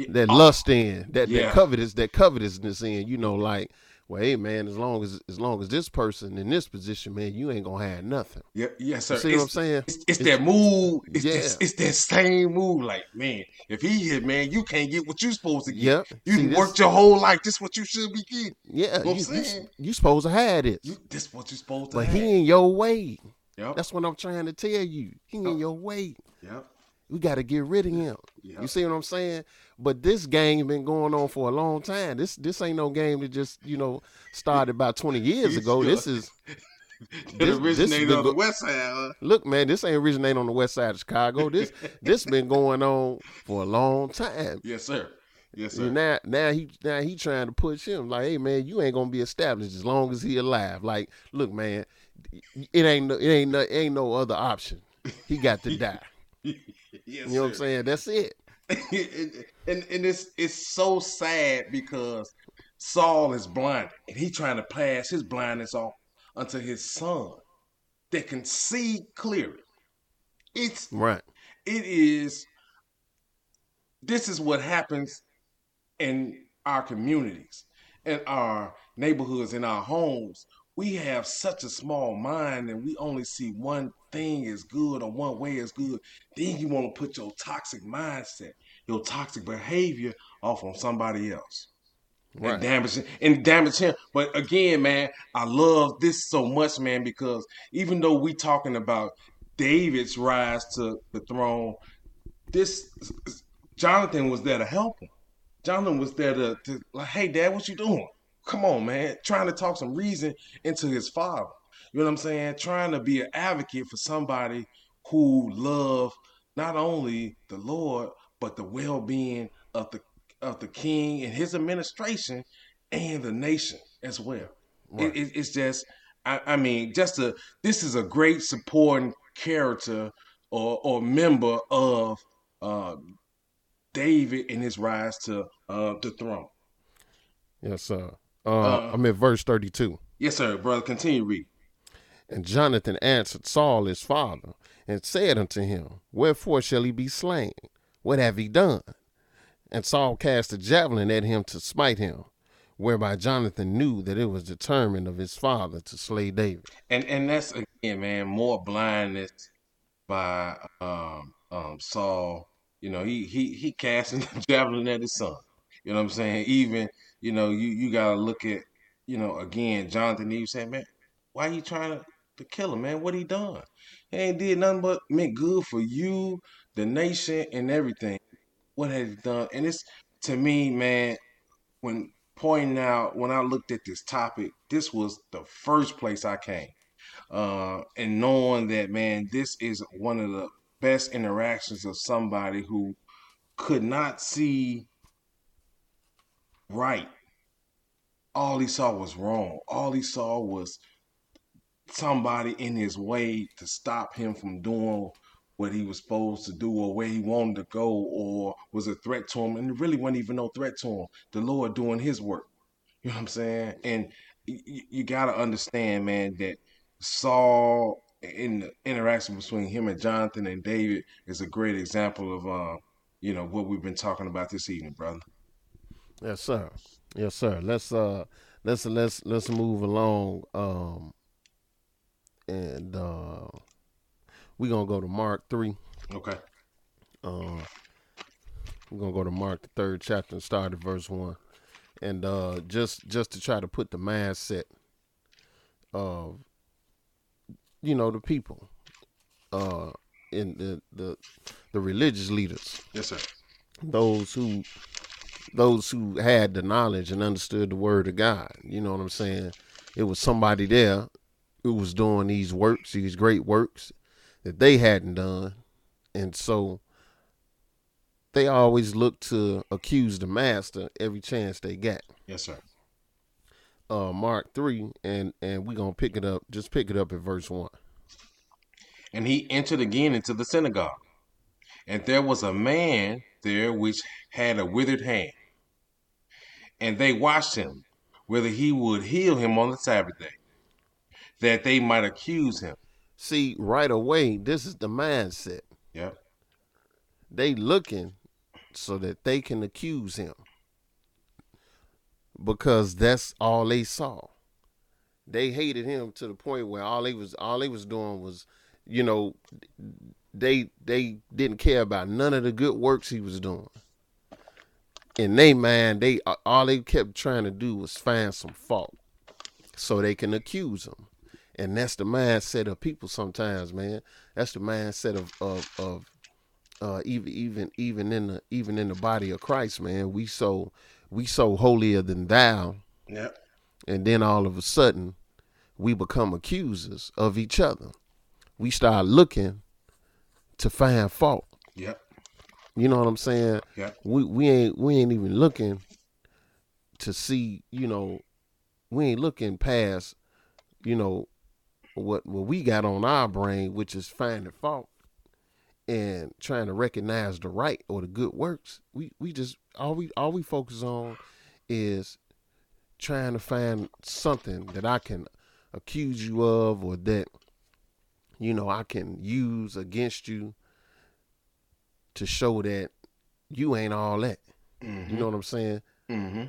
that Oh, lust in that yeah. that covetous that covetousness in you know like well hey man as long as as long as this person in this position man you ain't gonna have nothing Yeah, yes, sir. you see it's, what i'm saying It's, it's that move. It's, Yeah. it's, it's that same move. Like, man, if he hit, man, you can't get what you supposed to get. Yep. You See, done this- worked your whole life. This what you should be getting. yeah what I'm you, you, saying? you supposed to have this You, this what you supposed to but have. he ain't your way Yep. That's what I'm trying to tell you. He Oh. ain't your way. Yep. We got to get rid of him. Yep. You see what I'm saying? But this game been going on for a long time. This this ain't no game that just you know started about 20 years ago. This is this- originated on the west side. Huh? look, man. This ain't originate on the west side of Chicago. This this been going on for a long time. Yes, sir. Yes, And sir. Now now he now he trying to push him like, hey man, you ain't gonna be established as long as he alive. Like, look, man, it ain't no, it ain't no, ain't no other option. He got to die. yes, You know what I'm saying? That's it. and, and and it's it's so sad because Saul is blind and he trying to pass his blindness off unto his son that can see clearly. It's Right. it is this is what happens in our communities in our neighborhoods in our homes we have such a small mind and we only see one thing is good or one way is good then you want to put your toxic mindset your toxic behavior off on somebody else Right. and damage and damage him. But again, man, I love this so much, man, because even though we talking about David's rise to the throne, this Jonathan was there to help him. Jonathan was there to, to like, hey, Dad, what you doing? Come on, man, trying to talk some reason into his father. You know what I'm saying? Trying to be an advocate for somebody who love not only the Lord but the well-being of the of the king and his administration and the nation as well. Right. It, it, it's just, I, I mean, just a this is a great supporting character or or member of uh, David in his rise to uh, the throne. Yes, sir. Uh, Uh, I'm at verse 32. Yes, sir, brother. Continue read. And Jonathan answered Saul his father and said unto him, Wherefore shall he be slain? What have he done? And Saul cast a javelin at him to smite him, whereby Jonathan knew that it was determined of his father to slay David. And and that's again, man, more blindness by um, um, Saul. You know, he he he casting the javelin at his son. You know what I'm saying? Even you know, you you gotta look at you know again, Jonathan. Was saying, man, why are you trying to to kill him, man? What he done? He ain't did nothing but meant good for you, the nation, and everything. What has he done? And it's to me, man, when pointing out when I looked at this topic, this was the first place I came. Uh, and knowing that, man, this is one of the best interactions of somebody who could not see right all he saw was wrong. All he saw was somebody in his way to stop him from doing what he was supposed to do or where he wanted to go or was a threat to him. And really wasn't even no threat to him. The Lord doing his work. You know what I'm saying? And you, you got to understand, man, that Saul in the interaction between him and Jonathan and David is a great example of, uh, you know, what we've been talking about this evening, brother. Yes, sir. Yes, sir. Let's uh, let's let's let's move along. Um, and uh, we're gonna go to Mark three. Okay. Uh, we're gonna go to Mark the third chapter and start at verse one, and uh, just just to try to put the mindset of you know the people, uh, in the the the religious leaders, Yes, sir. those who those who had the knowledge and understood the word of God. You know what I'm saying? It was somebody there who was doing these works, these great works that they hadn't done. And so they always look to accuse the master every chance they got. Yes, sir. Uh Mark 3 and and we're going to pick it up just pick it up at verse 1. And he entered again into the synagogue. And there was a man there which had a withered hand. And they watched him, whether he would heal him on the Sabbath day, that they might accuse him. See, right away, this is the mindset. Yep. They looking so that they can accuse him. Because that's all they saw. They hated him to the point where all they was all they was doing was, you know, they they didn't care about none of the good works he was doing. In they mind, they all they kept trying to do was find some fault so they can accuse him. And that's the mindset of people sometimes, man. That's the mindset of of, of uh, even even even in the even in the body of Christ, man. We so we so holier than thou, Yep. and then all of a sudden, we become accusers of each other. We start looking to find fault. Yep. You know what I'm saying? Yep. We we ain't we ain't even looking to see. You know, we ain't looking past. You know, what what we got on our brain, which is finding fault and trying to recognize the right or the good works. We we just all we all we focus on is trying to find something that I can accuse you of or that you know I can use against you to show that you ain't all that. You know what I'm saying? Mm-hmm.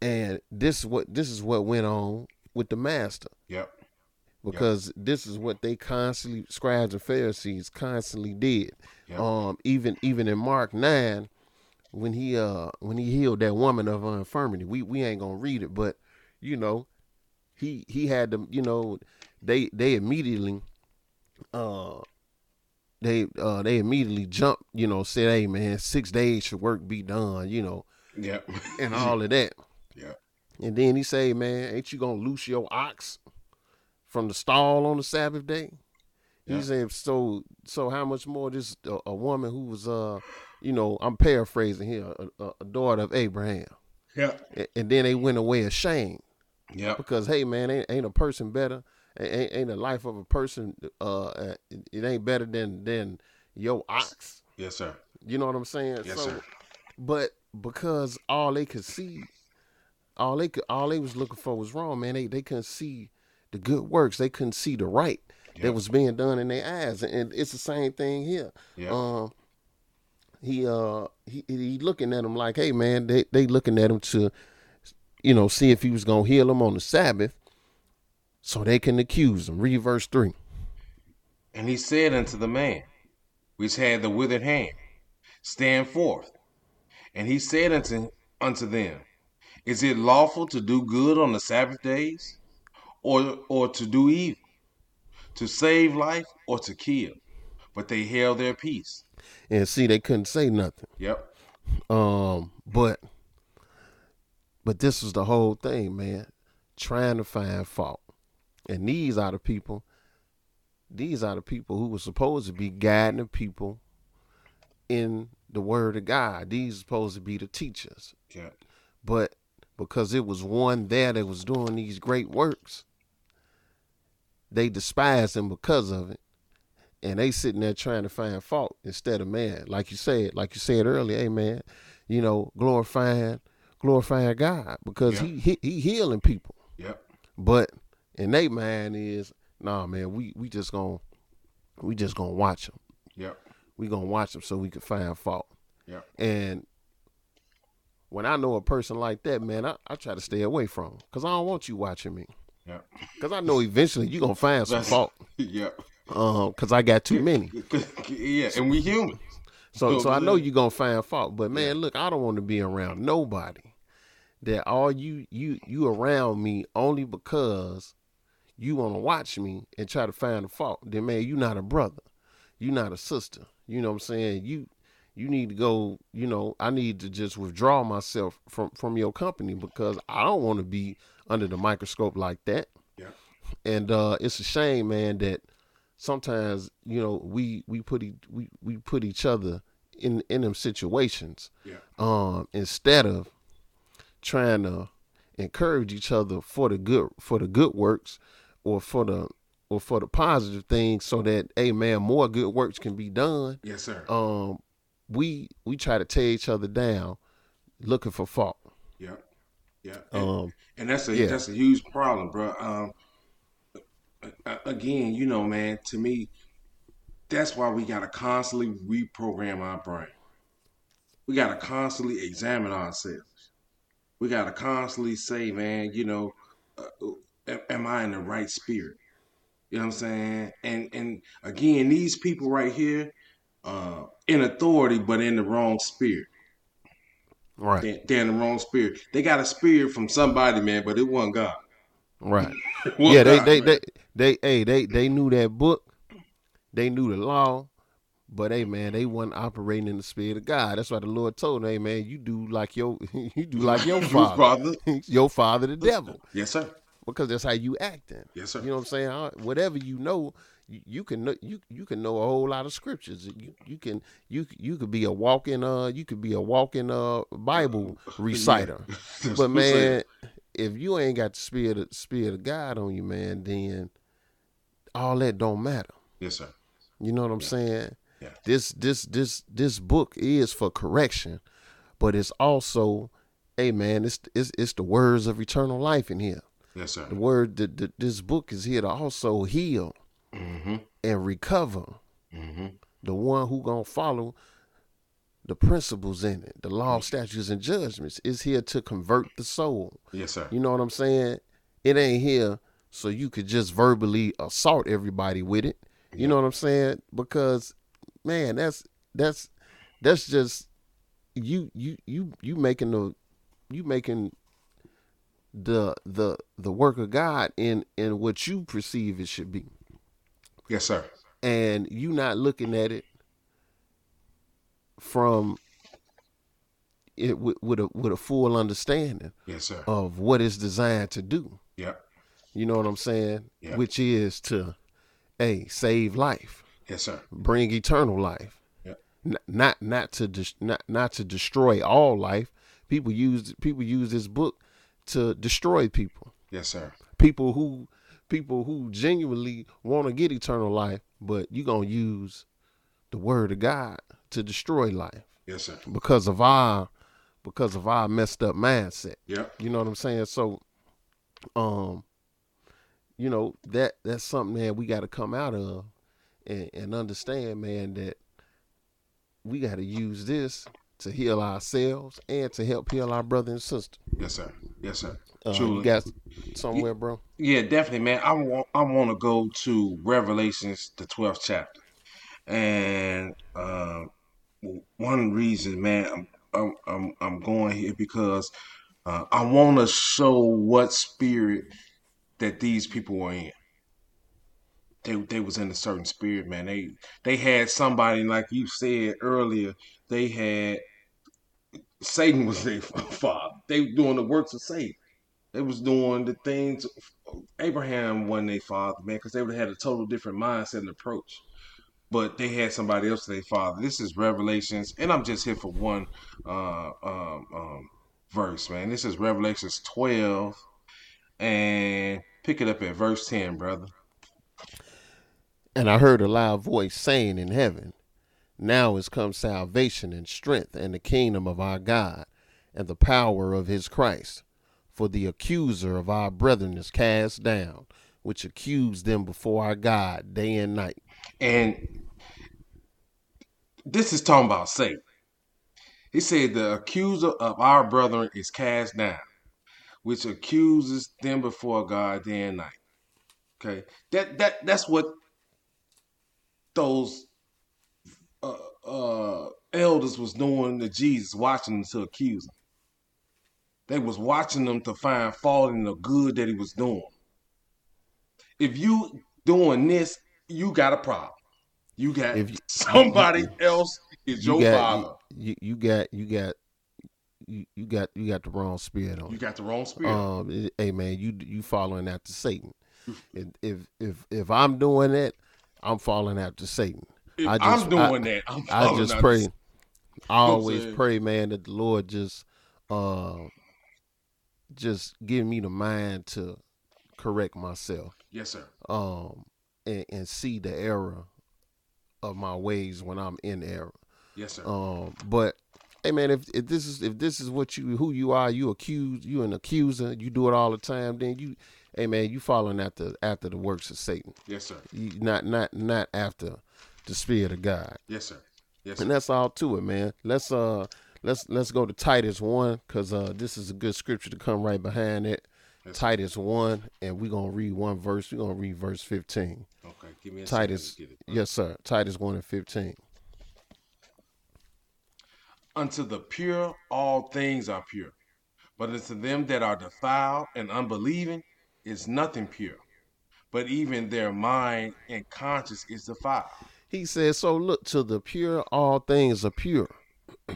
And this is what this is what went on with the master Yep. Because this is what they constantly scribes and Pharisees constantly did. Yep. Um, even even in Mark nine, when he uh when he healed that woman of her infirmity, we we ain't gonna read it, but you know, he he had them. You know, they they immediately uh they uh they immediately jumped. You know, said, "Hey man, six days should work be done." You know, Yep. and all of that. Yep. And then he say, "Man, ain't you gonna loose your ox from the stall on the Sabbath day?" Yeah. He said, "So, so how much more this a, a woman who was, uh, you know, I'm paraphrasing here, a, a, a daughter of Abraham, Yeah. and, and then they went away ashamed Yeah. because, hey, man, ain't, ain't a person better, ain't, ain't the life of a person, uh, it, it ain't better than than your ox. Yes, sir. You know what I'm saying? Yes, so, sir. but because all they could see, all they could, all they was looking for was wrong, man. They they couldn't see the good works. They couldn't see the right that was being done in their eyes, and it's the same thing here. Yep. Um, he uh he he looking at him like, hey man, they they looking at him to, you know, see if he was gonna heal him on the Sabbath, so they can accuse him. Read verse three. And he said unto the man, which had the withered hand, Stand forth. And he said unto, unto them, Is it lawful to do good on the Sabbath days, or, or to do evil, to save life, or to kill? But they held their peace. And see, they couldn't say nothing. Yep. Um, but but this was the whole thing, man. Trying to find fault. And these are the people, these are the people who were supposed to be guiding the people in the word of God. These are supposed to be the teachers. Yep. But because it was one there that was doing these great works. They despise him because of it. And they sitting there trying to find fault instead of man. Like you said, like you said earlier, hey man, you know, glorifying glorifying God because Yeah. he, he he healing people. Yep. But in their mind is, nah, man, we we just gonna we just gonna watch them. Yep. We gonna watch them so we can find fault. Yep. And when I know a person like that, man, I, I try to stay away from 'em. cause I don't want you watching me. Yep. Cause I know eventually you're gonna find some fault. Yep. Um, cause I got too many. yeah, and we human. So No, so I know then- you gonna find fault. But man, look, I don't want to be around nobody that all you you you around me only because you want to watch me and try to find a fault. Then man, you not a brother. You not a sister. You know what I'm saying? You you need to go, you know, I need to just withdraw myself from from your company because I don't want to be under the microscope like that. Yeah. And uh it's a shame, man, that sometimes, you know, we we put e- we we put each other in in them situations Yeah. um instead of trying to encourage each other for the good for the good works or for the or for the positive things so that hey man more good works can be done Yes, sir. um we we try to tear each other down looking for fault. Yeah. And, um and that's a yeah. that's a huge problem, bro. Um, again, you know, man. To me, that's why we gotta constantly reprogram our brain. We gotta constantly examine ourselves. We gotta constantly say, man, you know, uh, am- am I in the right spirit? You know what I'm saying? And and again, these people right here, uh, in authority, but in the wrong spirit. Right They're, they're in the wrong spirit. They got a spirit from somebody, man, but it wasn't God. right wasn't yeah they God, they, man. they they hey they they knew that book they knew the law but hey man they wasn't operating in the spirit of god that's why the lord told them hey man you do like your you do like your father your father the devil Yes, sir. because that's how you acting Yes, sir. You know what I'm saying? Whatever you know, you, you can know you you can know a whole lot of scriptures. You you can you you could be a walking uh you could be a walking uh Bible reciter. But what I'm saying. man, if you ain't got the spirit of, spirit of God on you, man, then all that don't matter. Yes, sir. You know what I'm saying? Yeah. This this this this book is for correction, but it's also, hey man, it's it's it's the words of eternal life in here. Yes, sir. The word that that this book is here to also heal Mm-hmm. and recover Mm-hmm. the one who gonna follow the principles in it, the law, statutes, and judgments is here to convert the soul. Yes, sir. You know what I'm saying? It ain't here so you could just verbally assault everybody with it. You know what I'm saying? Because man, that's that's that's just you you you you making the you making the the the work of God in in what you perceive it should be. Yes, sir. And you not looking at it from it with, with a with a full understanding Yes, sir. of what it's designed to do. Yep. You know what I'm saying? Yeah. Which is to, a save life, Yes, sir. bring eternal life. Yeah. N- not not to dis- not not to destroy all life. People use people use this book to destroy people. Yes, sir. People who people who genuinely want to get eternal life, but you're gonna use the word of God to destroy life Yes, sir. because of our because of our messed up mindset. Yep. You know what I'm saying? So, um, you know that that's something that we got to come out of and, and understand, man, that we got to use this to heal ourselves and to help heal our brother and sister. Yes, sir. Yes, sir. Uh, Truly. you got somewhere, bro? Yeah, definitely, man. I want I want to go to Revelations, the twelfth chapter, and um, one reason, man, I'm I'm I'm, I'm going here because uh, I want to show what spirit that these people were in. They they was in a certain spirit, man. They they had somebody like you said earlier. They had Satan was their father. They were doing the works of Satan. They was doing the things Abraham wasn't their father, man, because they would have had a total different mindset and approach. But they had somebody else their father. This is Revelations, and I'm just here for one uh, um, um, verse, man. This is Revelations 12 and pick it up at verse 10, brother. And I heard a loud voice saying in heaven, Now is come salvation and strength and the kingdom of our God and the power of his Christ. For the accuser of our brethren is cast down, which accused them before our God day and night. And this is talking about Satan. He said, The accuser of our brethren is cast down, which accuses them before God day and night. Okay, that that that's what those uh, uh, elders was doing to Jesus, watching him to accuse him. They was watching him to find fault in the good that he was doing. If you doing this, you got a problem. You got If you- somebody else is You your got father. you, you got you got you, you got you got the wrong spirit on You you. got the wrong spirit. Um, it- hey man, you you following after Satan. If if if, if I'm doing that, I'm falling after Satan. I I just- am doing that, I'm I just pray. this- I always pray, man, that the Lord just uh just give me the mind to correct myself. Yes, sir. Um and, and see the error of my ways when I'm in error. Yes, sir. Um, but hey man, if, if this is if this is what you who you are, you accuse you an accuser, you do it all the time, then you hey man, you following after after the works of Satan. yes, sir. You not not not after the spirit of God. Yes, sir. Yes, And that's all to it, man. Let's uh let's let's go to Titus one, cause uh this is a good scripture to come right behind it. Yes, sir. Titus one, and we're gonna read one verse. We're gonna read verse fifteen. Okay, give me a Titus, it. yes, sir. Titus one and fifteen. Unto the pure, all things are pure. But unto them that are defiled and unbelieving is nothing pure. But even their mind and conscience is defiled. He says, So look, to the pure, all things are pure.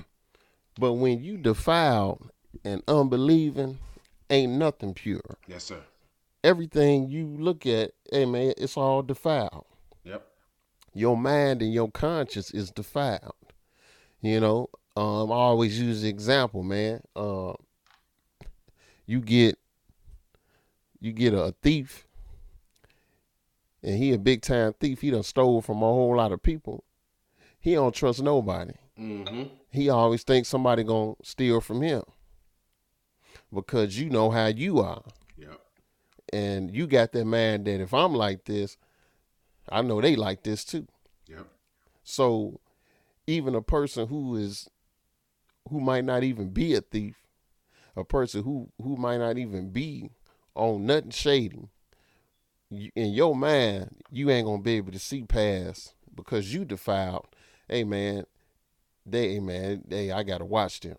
but when you defile and unbelieving, ain't nothing pure. Yes, sir. Everything you look at, hey man, it's all defiled. Yep. Your mind and your conscience is defiled. You know, um, I always use the example, man. Uh, you get you get a thief, and he a big time thief. He done stole from a whole lot of people. He don't trust nobody. Mm-hmm. He always thinks somebody gonna steal from him because you know how you are, Yep. and you got that man that if I'm like this, I know they like this too. Yep. So even a person who is who might not even be a thief, a person who who might not even be on nothing shady, in your mind, you ain't gonna be able to see past because you defiled. Hey man, they hey man, hey I gotta watch them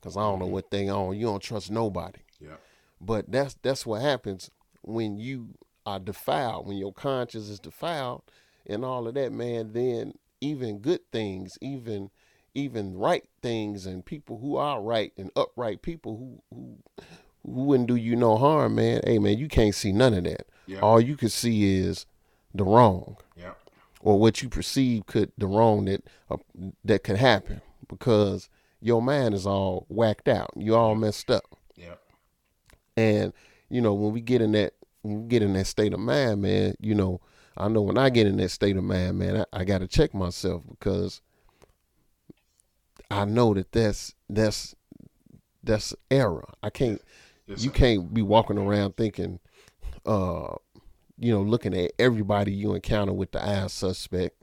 because I don't know mm-hmm. what they on. You don't trust nobody. Yeah. But that's that's what happens when you are defiled, when your conscience is defiled and all of that, man, then even good things, even even right things and people who are right and upright people who who who wouldn't do you no harm, man. Hey man, you can't see none of that. All you can see is the wrong Yep. or what you perceive could the wrong that uh, that could happen because your mind is all whacked out. You all messed up. Yep. And you know, when we get in that when we get in that state of mind, man, you know, I know when I get in that state of mind, man, I, I got to check myself because I know that that's that's that's error. I can't Yes, you can't be walking around thinking uh you know, looking at everybody you encounter with the eye suspect.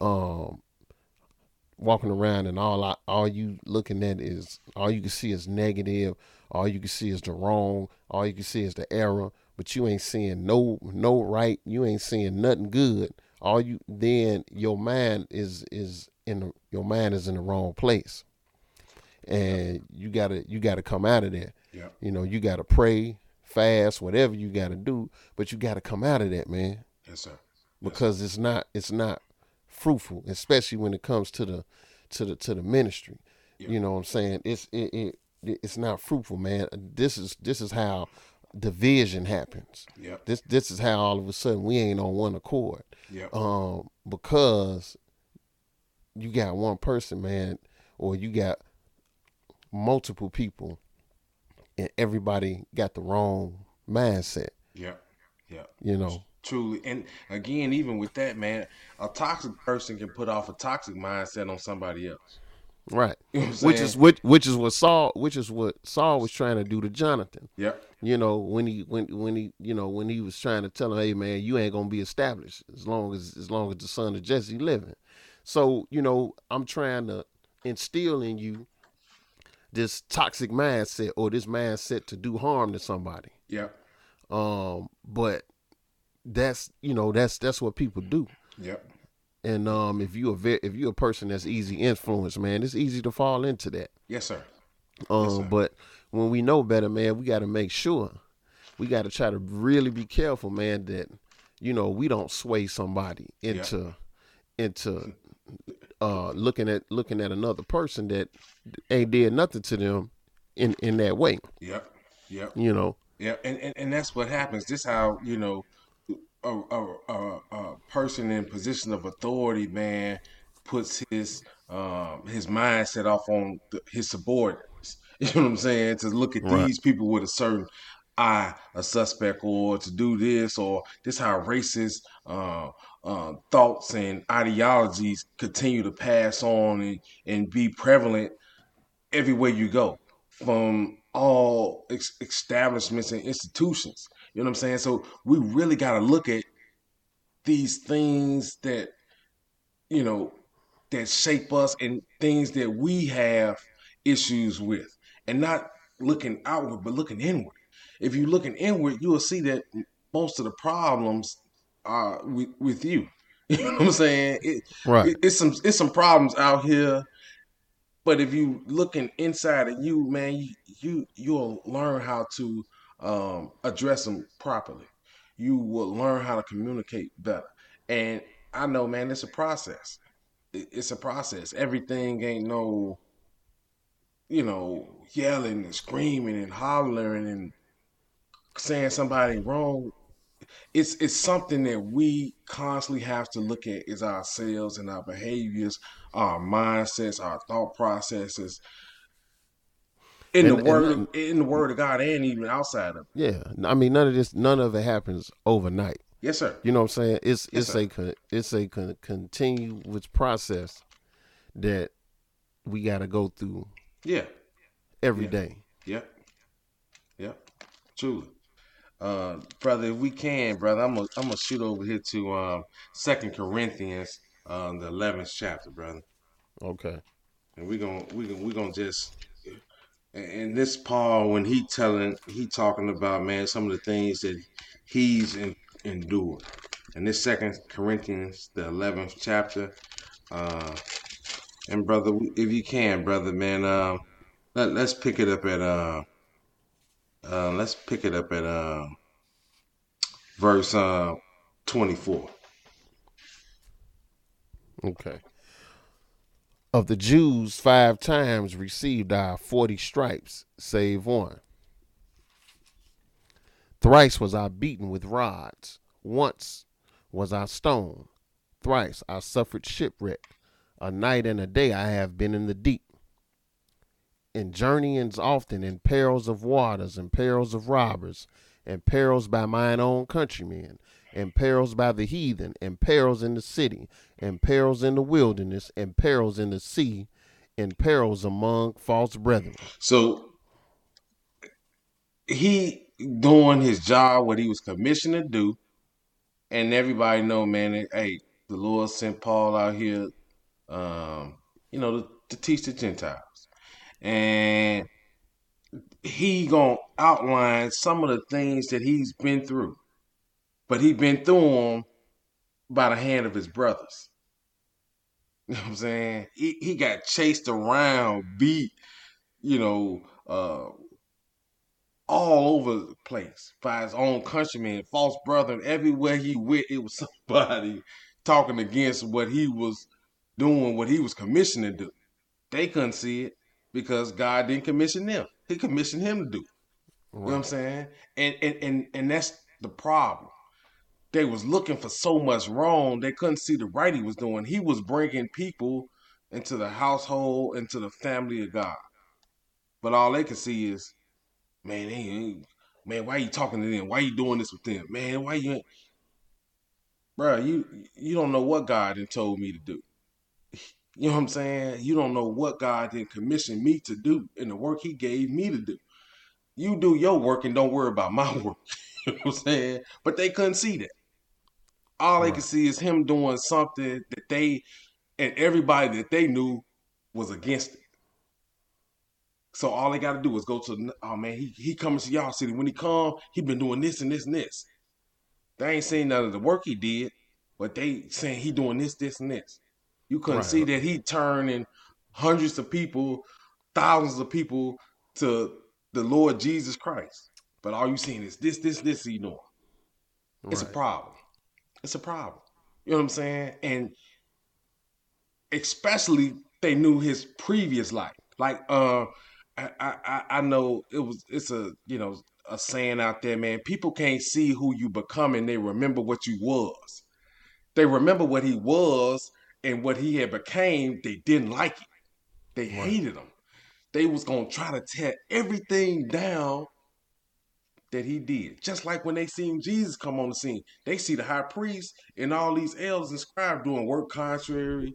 Um walking around and all I, all you looking at is all you can see is negative, all you can see is the wrong, all you can see is the error, but you ain't seeing no no right, you ain't seeing nothing good. All you then your mind is is in the, your mind is in the wrong place. And you gotta you gotta come out of there. Yep. You know, you gotta pray, fast, whatever you gotta do, but you gotta come out of that, man Yes, sir. because it's not it's not fruitful, especially when it comes to the to the to the ministry. Yeah. You know what I'm saying? It's it, it it's not fruitful, man. This is this is how division happens. Yep. This this is how all of a sudden we ain't on one accord. Yeah. Um, because you got one person, man, or you got multiple people, and everybody got the wrong mindset. Yeah, yeah. You know, truly. And again, even with that, man, a toxic person can put off a toxic mindset on somebody else. Right. You know which is which which is what Saul which is what Saul was trying to do to Jonathan. Yep. You know, when he when when he you know, when he was trying to tell him, Hey man, you ain't gonna be established as long as as long as the son of Jesse living. So, you know, I'm trying to instill in you this toxic mindset or this mindset to do harm to somebody. Yeah. Um, but that's you know, that's that's what people do. Yep. And um, if you a ve- if you're a person that's easy influence, man, it's easy to fall into that. Yes, sir. Um, yes, sir. but when we know better, man, we got to make sure we got to try to really be careful, man, that you know we don't sway somebody into into uh, looking at looking at another person that ain't did nothing to them in in that way. Yep. Yep. You know. Yeah, and, and and that's what happens. This how you know a, a, a, a person in position of authority, man, puts his um, his mindset off on the, his subordinates. You know what I'm saying? To look at right. these people with a certain eye, a suspect, or to do this, or this how racist uh, uh, thoughts and ideologies continue to pass on and, and be prevalent everywhere you go, from all ex- establishments and institutions. You know what I'm saying? So we really got to look at these things that, you know, that shape us and things that we have issues with and not looking outward, but looking inward. If you're looking inward, you will see that most of the problems are with, with you. You know what I'm saying? It, right. It, it's some it's some problems out here, but if you looking inside of you, man, you, you you'll learn how to um, address them properly. You will learn how to communicate better. And I know, man, it's a process. It's a process. Everything ain't no, you know, yelling and screaming and hollering and saying somebody wrong. It's it's something that we constantly have to look at is ourselves and our behaviors, our mindsets, our thought processes, in and, the word and, in the word of God and even outside of it. Yeah, I mean none of this none of it happens overnight. Yes, sir. You know what I'm saying? It's yes, it's sir. a it's a continuous process that we got to go through. Yeah. every yeah. day. Yep. Yep. Truly. Uh, brother, if we can, brother, I'm gonna I'm gonna shoot over here to um Second Corinthians, uh, the eleventh chapter, brother. Okay. And we gonna we gonna we gonna just and this Paul, when he telling, he talking about man some of the things that he's in, endured. And this Second Corinthians, the eleventh chapter, uh, and brother, if you can, brother, man, uh, let, let's pick it up at uh, uh, let's pick it up at uh, verse uh, twenty four. Okay of the Jews five times received I forty stripes, save one. Thrice was I beaten with rods, once was I stoned, thrice I suffered shipwreck. A night and a day I have been in the deep. In journeyings often, in perils of waters, and perils of robbers, and perils by mine own countrymen, and perils by the heathen, and perils in the city, and perils in the wilderness, and perils in the sea, and perils among false brethren. So he doing his job, what he was commissioned to do, and everybody know, man, hey, the Lord sent Paul out here, um, you know, to, to teach the Gentiles, and he gonna outline some of the things that he's been through but he been through them by the hand of his brothers. You know what I'm saying? He he got chased around, beat, you know, uh, all over the place by his own countrymen, false brethren. Everywhere he went, it was somebody talking against what he was doing, what he was commissioned to do. They couldn't see it because God didn't commission them. He commissioned him to do. Right. You know what I'm saying? And and and and that's the problem they was looking for so much wrong they couldn't see the right he was doing he was bringing people into the household into the family of god But all they can see is, man, they, man, why you talking to them? Why you doing this with them? Man, why you, bro? You you don't know what God had told me to do. You know what I'm saying? You don't know what God then commissioned me to do and the work He gave me to do. You do your work and don't worry about my work. you know what I'm saying? But they couldn't see that. All they could see is him doing something that they and everybody that they knew was against it. So all they got to do is go to, oh man, he he coming to y'all city. When he come, he been doing this and this and this. They ain't seen none of the work he did, but they saying he doing this, this, and this. You couldn't Right. see that he turned turning hundreds of people, thousands of people to the Lord Jesus Christ. But all you seeing is this, this, this he doing. It's a problem. It's a problem. You know what I'm saying? And especially they knew his previous life. Like uh I I I know it was it's a you know a saying out there, man. People can't see who you become and they remember what you was. They remember what he was and what he had became, they didn't like it. They Right. hated him. They was gonna try to tear everything down that he did. Just like when they seen Jesus come on the scene, they see the high priest and all these elders and scribes doing work contrary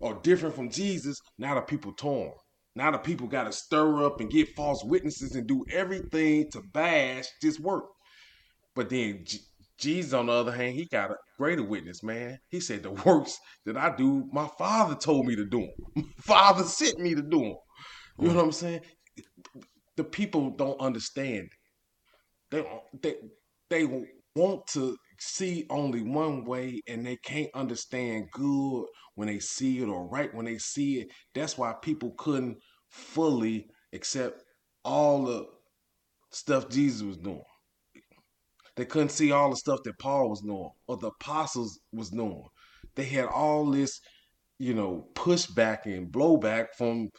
or different from Jesus. Now the people torn. Now the people got to stir up and get false witnesses and do everything to bash this work. But then Jesus, on the other hand, he got a greater witness, man. He said, The works that I do, my father told me to do them. My father sent me to do them. You know mm. what I'm saying? The people don't understand. They they they want to see only one way and they can't understand good when they see it or right when they see it. That's why people couldn't fully accept all the stuff Jesus was doing. They couldn't see all the stuff that Paul was doing or the apostles was doing. They had all this, you know, pushback and blowback from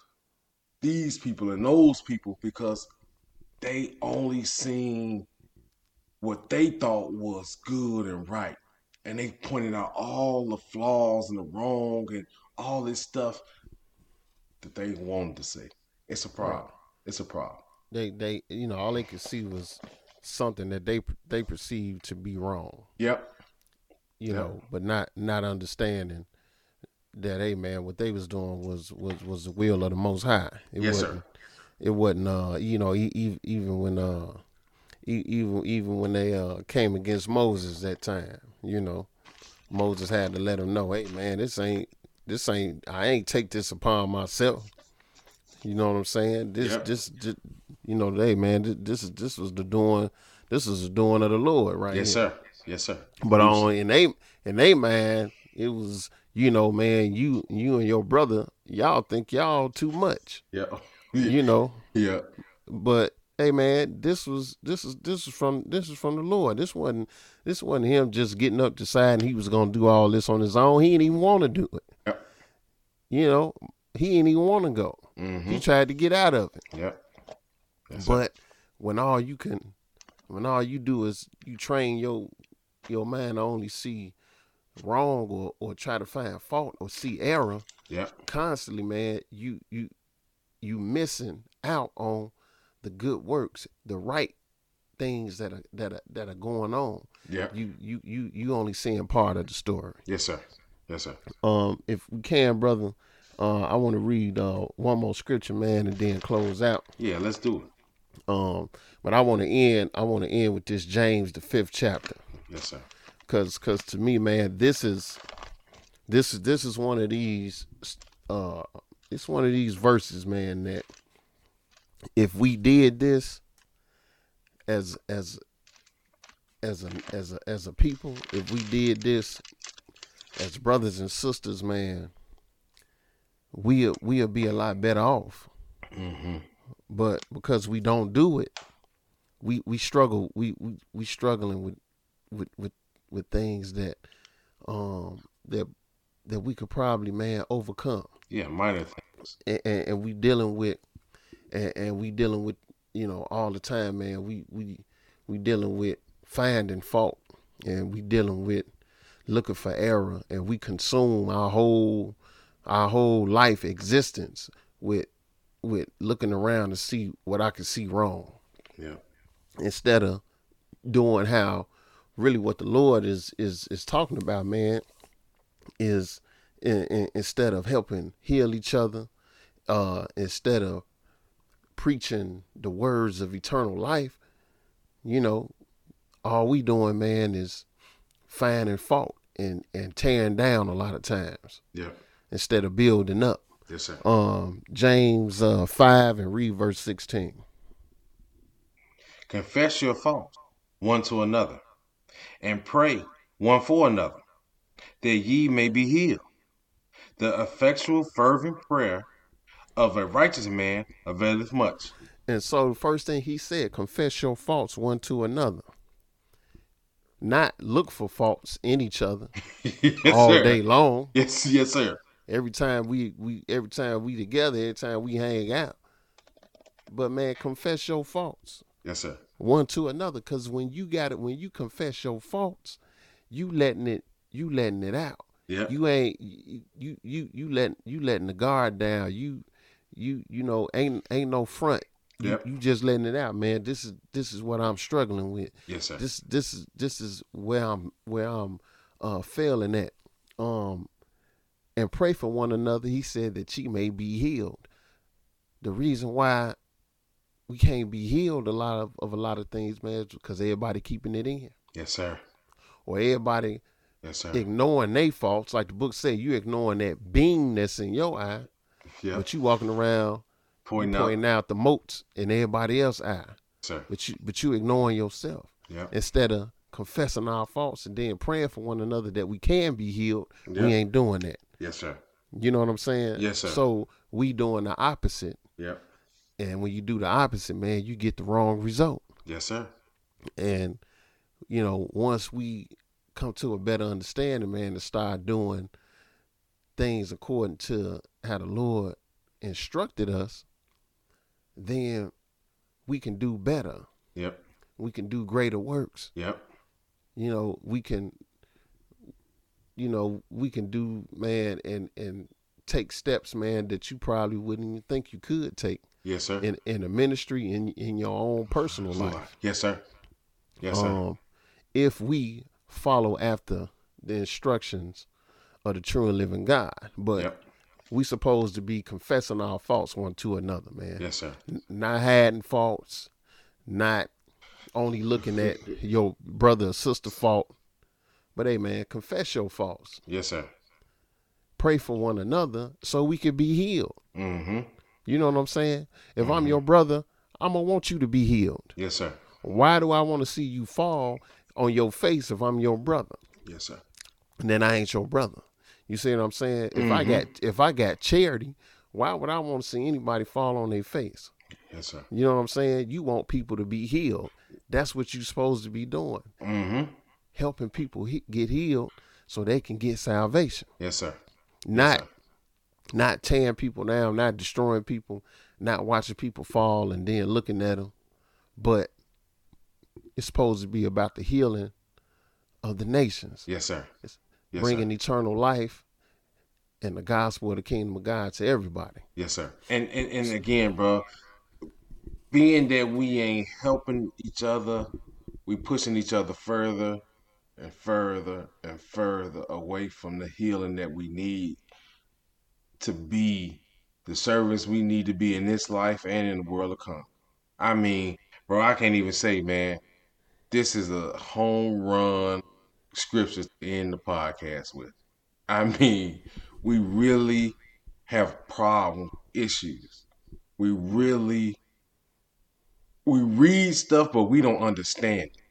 these people and those people because they only seen what they thought was good and right. And they pointed out all the flaws and the wrong and all this stuff that they wanted to say. It's a problem. It's a problem. They they you know all they could see was something that they they perceived to be wrong. Yep. You Yeah. know, but not not understanding that hey man, what they was doing was was was the will of the Most High. It Yes, sir. wasn't, It wasn't uh you know e- e- even when uh e- even even when they uh came against Moses that time, you know, Moses had to let him know, hey man, this ain't this ain't I ain't take this upon myself. You know what I'm saying? This Yep. this, just you know, hey man, this, is this was the doing this is the doing of the Lord, right? Yes, here. sir. Yes, sir. But on in they in they man, it was you know, man, you you and your brother, y'all think y'all too much, Yeah. you know. Yeah. But hey, man, this was this is this is from this is from the Lord. This wasn't this wasn't him just getting up deciding he was gonna do all this on his own. He didn't even want to do it. Yep. You know, he didn't even want to go. Mm-hmm. He tried to get out of it. Yep. Sir. But when all you can, when all you do is you train your your mind to only see wrong or or try to find fault or see error yeah constantly, man, you you you missing out on the good works, the right things that are that are that are going on. yeah You you you you only seeing part of the story. Yes, sir. Yes, sir. Um, if we can, brother, uh, I want to read uh one more scripture, man, and then close out. Yeah, let's do it. Um, but I want to end. I want to end with this James the fifth chapter, Yes, sir. cause cause to me, man, this is this is this is one of these. Uh, it's one of these verses, man, that if we did this as as as a as a as a people, if we did this as brothers and sisters, man, we'll we'll be a lot better off Mm-hmm. But because we don't do it, we we struggle. We we we struggling with with with with things that um that that we could probably man overcome, Yeah, minor things. and, and, and we dealing with and, and we dealing with you know all the time, man. We we we dealing with finding fault, and we dealing with looking for error, and we consume our whole our whole life existence with with looking around to see what I can see wrong Yeah. instead of doing how really what the Lord is is is talking about, man, is in, in, instead of helping heal each other, uh, instead of preaching the words of eternal life, you know, all we doing, man, is finding fault and and tearing down a lot of times Yeah. instead of building up. Yes, sir. Um, James uh, five and read verse sixteen. Confess your faults one to another, and pray one for another, that ye may be healed. The effectual, fervent prayer of a righteous man availeth much. And so the first thing he said, confess your faults one to another. Not look for faults in each other yes, all sir. day long. Yes, yes, sir. Every time we we every time we together, every time we hang out. But man, confess your faults Yes, sir. one to another. Cause when you got it, when you confess your faults, you letting it you letting it out. Yeah. You ain't you you you, letting you letting the guard down. You you you know ain't ain't no front. You, Yep. you just letting it out, man. This is this is what I'm struggling with. Yes, sir. This this is this is where I'm where I'm uh failing at. Um and pray for one another. He said that ye may be healed. The reason why we can't be healed a lot of, of a lot of things, man, is because everybody keeping it in. yes, sir. Or everybody Yes, sir. ignoring their faults. Like the book said, you ignoring that beam that's in your eye, Yeah. but you walking around Pointing out. pointing out the motes in everybody else's eye. Sir. But you but you ignoring yourself. Yeah. instead of confessing our faults and then praying for one another that we can be healed, Yeah. we ain't doing that. Yes, sir. You know what I'm saying? Yes, sir. So we doing the opposite. Yep. And when you do the opposite, man, you get the wrong result. Yes, sir. And, you know, once we come to a better understanding, man, to start doing things according to how the Lord instructed us, then we can do better. Yep. We can do greater works. Yep. you know we can you know we can do man and and take steps man that you probably wouldn't even think you could take Yes, sir. in in a ministry in in your own personal life Yes, sir. Yes, sir. um if we follow after the instructions of the true and living God but yep. we supposed to be confessing our faults one to another man Yes, sir. N- not hiding faults, not only looking at your brother or sister fault, but hey man, confess your faults. Yes, sir. Pray for one another so we can be healed. Mm-hmm. You know what I'm saying? If I'm your brother, I'm gonna want you to be healed. Yes, sir. Why do I want to see you fall on your face if I'm your brother? Yes, sir. And then I ain't your brother. You see what I'm saying? If I got if I got charity, why would I want to see anybody fall on their face? Yes, sir. You know what I'm saying? You want people to be healed. That's what you're supposed to be doing. Mm-hmm. Helping people he- get healed so they can get salvation. Yes, sir. Not sir. not tearing people down, not destroying people, not watching people fall and then looking at them. But it's supposed to be about the healing of the nations, Yes, sir. It's Yes, bringing sir. eternal life and the gospel of the kingdom of God to everybody. Yes, sir. And, and and again, bro, being that we ain't helping each other, we pushing each other further and further and further away from the healing that we need to be the servants we need to be in this life and in the world to come. I mean, bro, I can't even say, man, this is a home run scripture to end the podcast with. I mean, we really have problem issues. We really we read stuff but we don't understand it.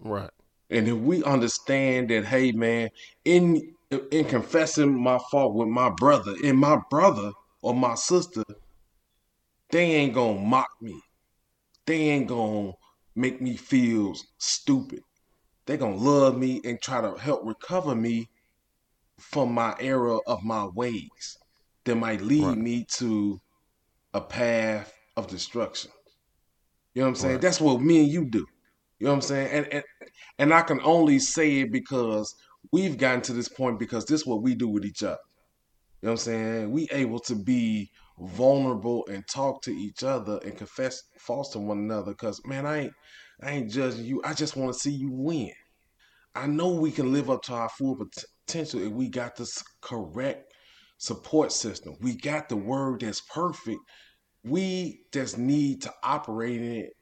Right. And if we understand that, hey man, in in confessing my fault with my brother, and my brother or my sister, they ain't gonna mock me. They ain't gonna make me feel stupid. They gonna love me and try to help recover me from my error of my ways that might lead Right. me to a path of destruction. You know what I'm saying? Right. That's what me and you do. You know what I'm saying? And and and I can only say it because we've gotten to this point because this is what we do with each other. You know what I'm saying? We able to be vulnerable and talk to each other and confess faults to one another. Cause man, I ain't I ain't judging you. I just want to see you win. I know we can live up to our full potential if we got this correct support system. We got the word that's perfect. We just need to operate in it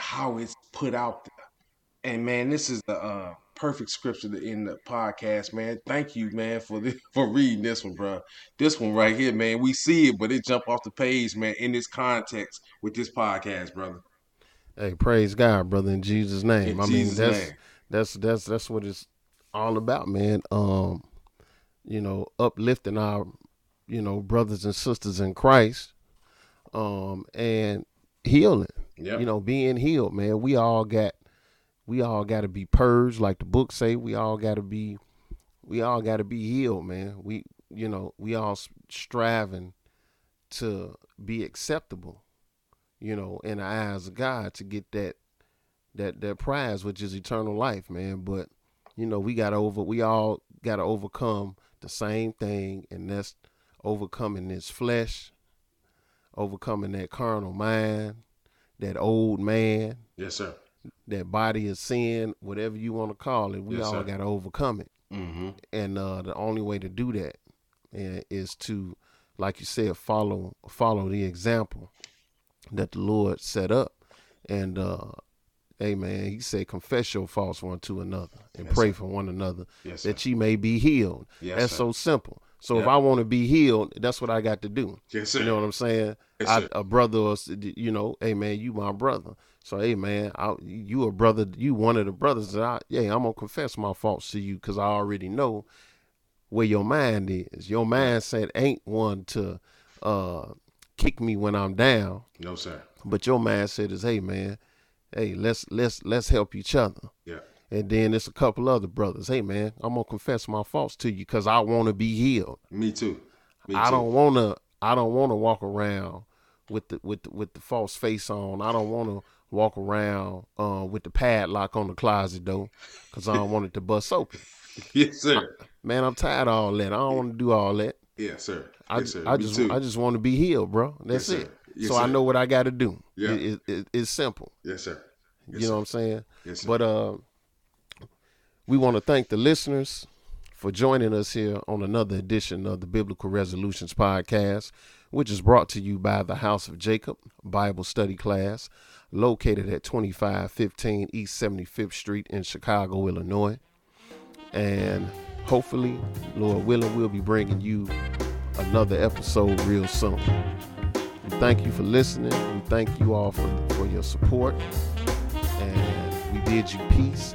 how it's put out there. And man, this is the uh, perfect scripture to end the podcast, man. Thank you, man, for this, for reading this one, bro. This one right here, man. We see it, but it jump off the page, man, in this context with this podcast, brother. Hey, praise God, brother, in Jesus' name. In I Jesus' mean, that's name. that's that's that's what it's all about, man. Um, you know, uplifting our, you know, brothers and sisters in Christ, um, and healing. You know, being healed, man. We all got we all got to be purged, like the book say. We all got to be, we all got to be healed, man. We, you know, we all striving to be acceptable, you know, in the eyes of God to get that, that that prize, which is eternal life, man. But you know, we got over, we all got to overcome the same thing, and that's overcoming this flesh, overcoming that carnal mind, that old man, Yes, sir. that body of sin, whatever you want to call it, we Yes, all got to overcome it. Mm-hmm. And uh, the only way to do that is to, like you said, follow follow the example that the Lord set up. And uh, hey, man, He said, confess your faults one to another and Yes, pray sir. for one another Yes, sir. that ye may be healed. Yes, that's sir. so simple. So if I want to be healed, that's what I got to do. Yes, sir. You know what I'm saying? Yes, I, a brother, or, you know, hey man, you my brother. So hey man, I, you a brother, you one of the brothers that I, yeah, I'm gonna confess my faults to you because I already know where your mind is. Your mindset ain't one to uh, kick me when I'm down, No, sir. but your mindset is, hey man, hey let's let's let's help each other. Yeah. And then it's a couple other brothers. Hey man, I'm gonna confess my faults to you because I want to be healed. Me too. Me I too. don't want to. I don't want to walk around with the with the, with the false face on. I don't want to walk around uh, with the padlock on the closet door because I don't want it to bust open. Yes, sir. Man, I'm tired of all that. I don't want to do all that. Yes, sir. I, yes, sir. I Me just too. I just want to be healed, bro. That's Yes, sir. it. Yes, so I know what I got to do. Yeah. It, it, it- it's simple. Yes, sir. You know what I'm saying? Yes, sir. But uh, we want to thank the listeners for joining us here on another edition of the Biblical Resolutions Podcast, which is brought to you by the House of Jacob Bible Study Class, located at 2515 East 75th Street in Chicago, Illinois. And hopefully, Lord willing, we'll be bringing you another episode real soon. We thank you for listening. We thank you all for, for your support. And we bid you peace